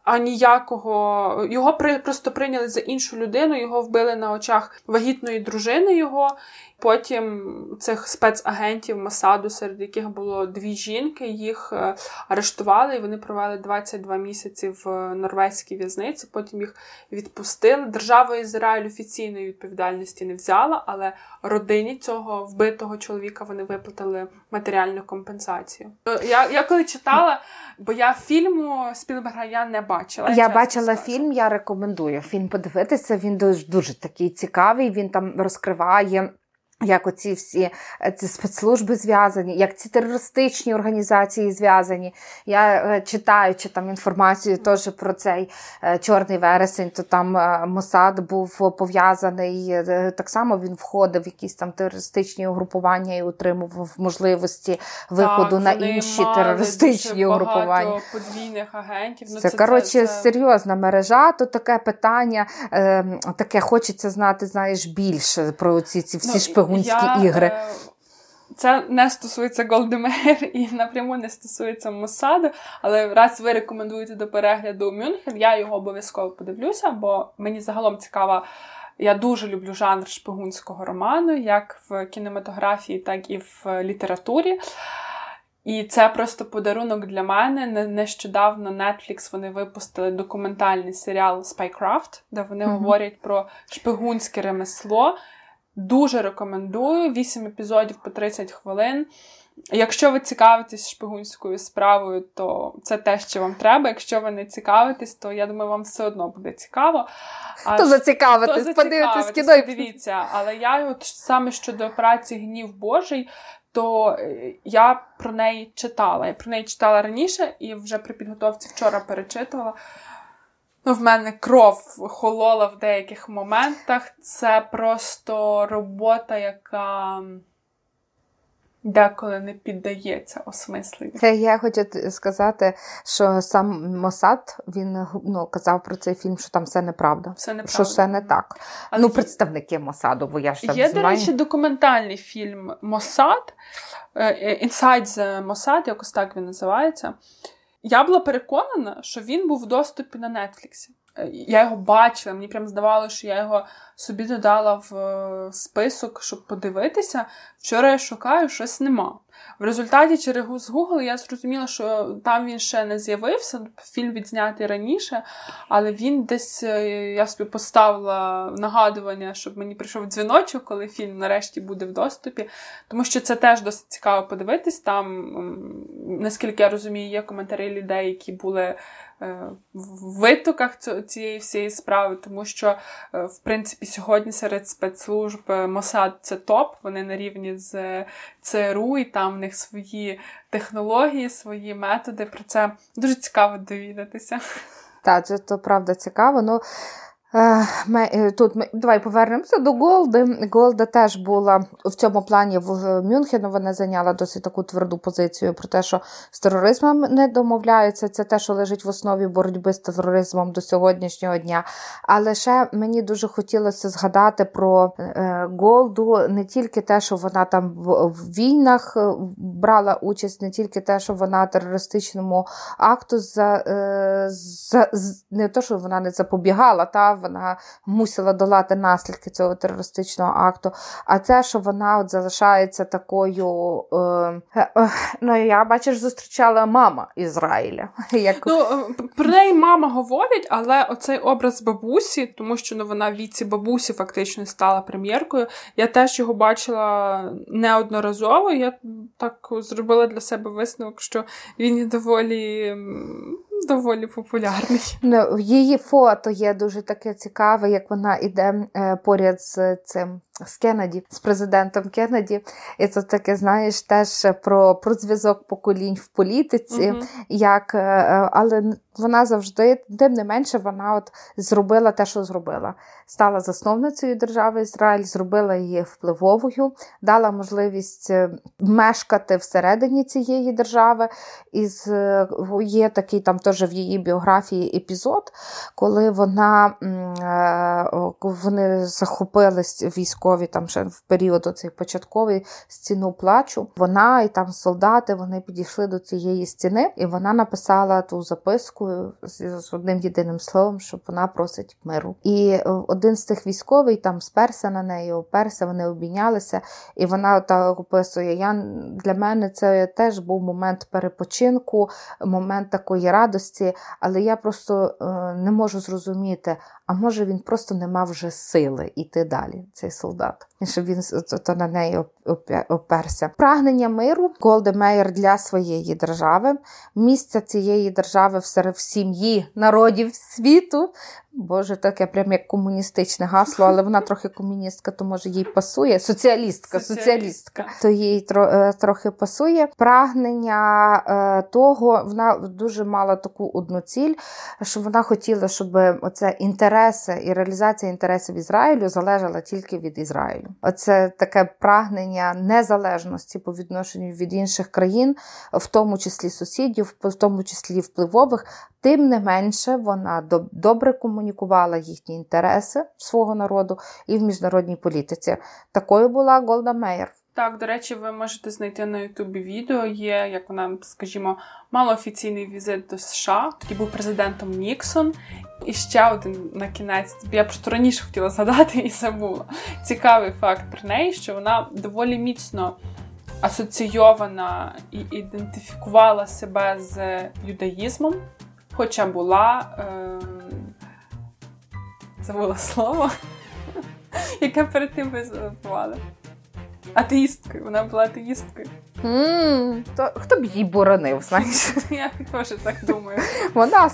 Speaker 3: а ніякого його при просто прийняли за іншу людину. Його вбили на очах вагітної дружини його. Потім цих спецагентів Масаду, серед яких було дві жінки, їх е, арештували і вони провели 22 місяці в норвезькій в'язниці. Потім їх відпустили. Держава Ізраїль офіційної відповідальності не взяла, але родині цього вбитого чоловіка вони виплатили матеріальну компенсацію. Е, я я коли читала, бо я фільму Спілберга я не бачила.
Speaker 2: Я бачила скажу. фільм, я рекомендую фільм подивитися. Він дуже, дуже такий цікавий. Він там розкриває. Як оці всі е, ці спецслужби зв'язані, як ці терористичні організації зв'язані. Я е, читаючи там інформацію теж про цей е, чорний вересень, то там Мосад був пов'язаний. Так само він входив в якісь там терористичні угрупування і отримував можливості виходу так, на інші терористичні угрупування.
Speaker 3: подвійних агентів.
Speaker 2: Ну, Це, це коротше це... серйозна мережа. То таке питання, е, таке хочеться знати, знаєш, більше про ці ці всі ну, шпигуни шпигунські я, ігри. Е,
Speaker 3: це не стосується Голди Меїр і напряму не стосується Мосаду, але раз ви рекомендуєте до перегляду Мюнхен, я його обов'язково подивлюся, бо мені загалом цікава. Я дуже люблю жанр шпигунського роману, як в кінематографії, так і в літературі. І це просто подарунок для мене. Нещодавно Netflix вони випустили документальний серіал Spycraft, де вони mm-hmm. говорять про шпигунське ремесло. Дуже рекомендую. 8 епізодів по 30 хвилин. Якщо ви цікавитесь шпигунською справою, то це те, що вам треба. Якщо ви не цікавитесь, то я думаю, вам все одно буде цікаво.
Speaker 2: А Хто зацікавитись, подивитись кіно.
Speaker 3: Дивіться, але я от саме щодо операції Гнів Божий, то е, я про неї читала. Я про неї читала раніше і вже при підготовці вчора перечитувала. Ну, в мене кров холола в деяких моментах. Це просто робота, яка деколи не піддається осмисленню.
Speaker 2: Це я хочу сказати, що сам Мосад він ну, казав про цей фільм, що там все неправда.
Speaker 3: Все неправда.
Speaker 2: Що все не так. Але ну, представники Мосаду, бо я ж там
Speaker 3: Є,
Speaker 2: знаю.
Speaker 3: до речі, документальний фільм Мосад, е, Inside the Mossad, якось так він називається. Я була переконана, що він був в доступі на Нетфліксі. Я його бачила, мені прям здавалося, що я його собі додала в е, список, щоб подивитися. Вчора я шукаю, щось нема. В результаті через Google я зрозуміла, що там він ще не з'явився. Фільм відзнятий раніше, але він десь е, я собі поставила нагадування, щоб мені прийшов дзвіночок, коли фільм нарешті буде в доступі. Тому що це теж досить цікаво подивитись. Там, наскільки я розумію, є коментарі людей, які були. Е, витоках цієї всієї справи, тому що, е, в принципі, сьогодні серед спецслужб Мосад це топ, вони на рівні з ЦРУ, і там в них свої технології, свої методи. Про це дуже цікаво довідатися.
Speaker 2: Так, це то правда цікаво. Ну, Е, тут ми давай повернемося до Голди. Голда теж була в цьому плані в Мюнхену. Вона зайняла досить таку тверду позицію про те, що з тероризмом не домовляються. Це те, що лежить в основі боротьби з тероризмом до сьогоднішнього дня. Але ще мені дуже хотілося згадати про е, Голду не тільки те, що вона там в війнах е, брала участь, не тільки те, що вона терористичному акту за, за не те, що вона не запобігала. та вона мусила долати наслідки цього терористичного акту. А це, що вона от залишається такою. Е, е, ну, я бачиш, зустрічала мама Ізраїля. Як...
Speaker 3: Ну, е, Про неї мама говорить, але оцей образ бабусі, тому що ну, вона в віці бабусі фактично стала прем'єркою. Я теж його бачила неодноразово. Я так зробила для себе висновок, що він доволі доволі популярний.
Speaker 2: Ну, Її фото є дуже таке цікаве, як вона йде е, поряд з цим з Кеннеді, з президентом Кеннеді. І це таке, знаєш, теж про про зв'язок поколінь в політиці. Uh-huh. як, е, е, Але вона завжди, тим не менше, вона от зробила те, що зробила. Стала засновницею держави Ізраїль, зробила її впливовою, дала можливість е, мешкати всередині цієї держави. І є такий там теж в її біографії епізод, коли вона вони захопились військові військові, там ще в період оцей початковий стіну плачу. Вона і там солдати вони підійшли до цієї стіни, і вона написала ту записку з одним єдиним словом, що вона просить миру. І е, один з тих військових там сперся на неї, оперся, вони обійнялися, і вона так описує: я для мене це теж був момент перепочинку, момент такої радості, але я просто е, не можу зрозуміти, а може він просто не мав вже сили йти далі, цей солдат, щоб він то на неї оперся. Прагнення миру Голди Меїр для своєї держави, місця цієї держави в сім'ї народів світу. Боже, таке прям як комуністичне гасло, але вона трохи комуністка, то може їй пасує. Соціалістка, соціалістка, то їй е, трохи пасує. Прагнення е, того, вона дуже мала таку одну ціль, що вона хотіла, щоб оце інтереси і реалізація інтересів Ізраїлю залежала тільки від Ізраїлю. Оце таке прагнення незалежності по відношенню від інших країн, в тому числі сусідів, в тому числі впливових. Тим не менше, вона добре комунікувала їхні інтереси свого народу і в міжнародній політиці. Такою була Голда Мейер.
Speaker 3: Так, до речі, ви можете знайти на Ютубі відео. Є, як вона, скажімо, мала офіційний візит до США. Тоді був президентом Ніксон. І ще один на кінець. Я просто раніше хотіла згадати і забула. Цікавий факт про неї, що вона доволі міцно асоційована і ідентифікувала себе з юдаїзмом, хоча була. Е... Забула слово, яке перед тим ви забували атеїсткою. Вона була атеїсткою.
Speaker 2: Mm, то Хто б її боронив, знаєш?
Speaker 3: Я теж так думаю.
Speaker 2: Вона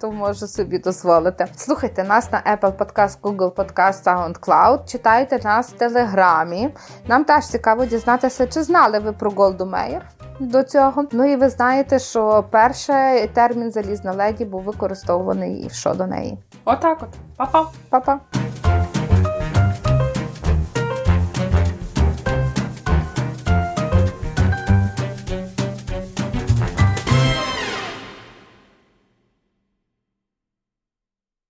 Speaker 2: то може собі дозволити. Слухайте нас на Apple Podcast, Google Podcast, SoundCloud. Читайте нас в Телеграмі. Нам теж цікаво дізнатися, чи знали ви про Голду Мейер до цього. Ну і ви знаєте, що перший термін залізна леді був використовуваний щодо неї.
Speaker 3: Отак от. Па-па.
Speaker 2: Па-па.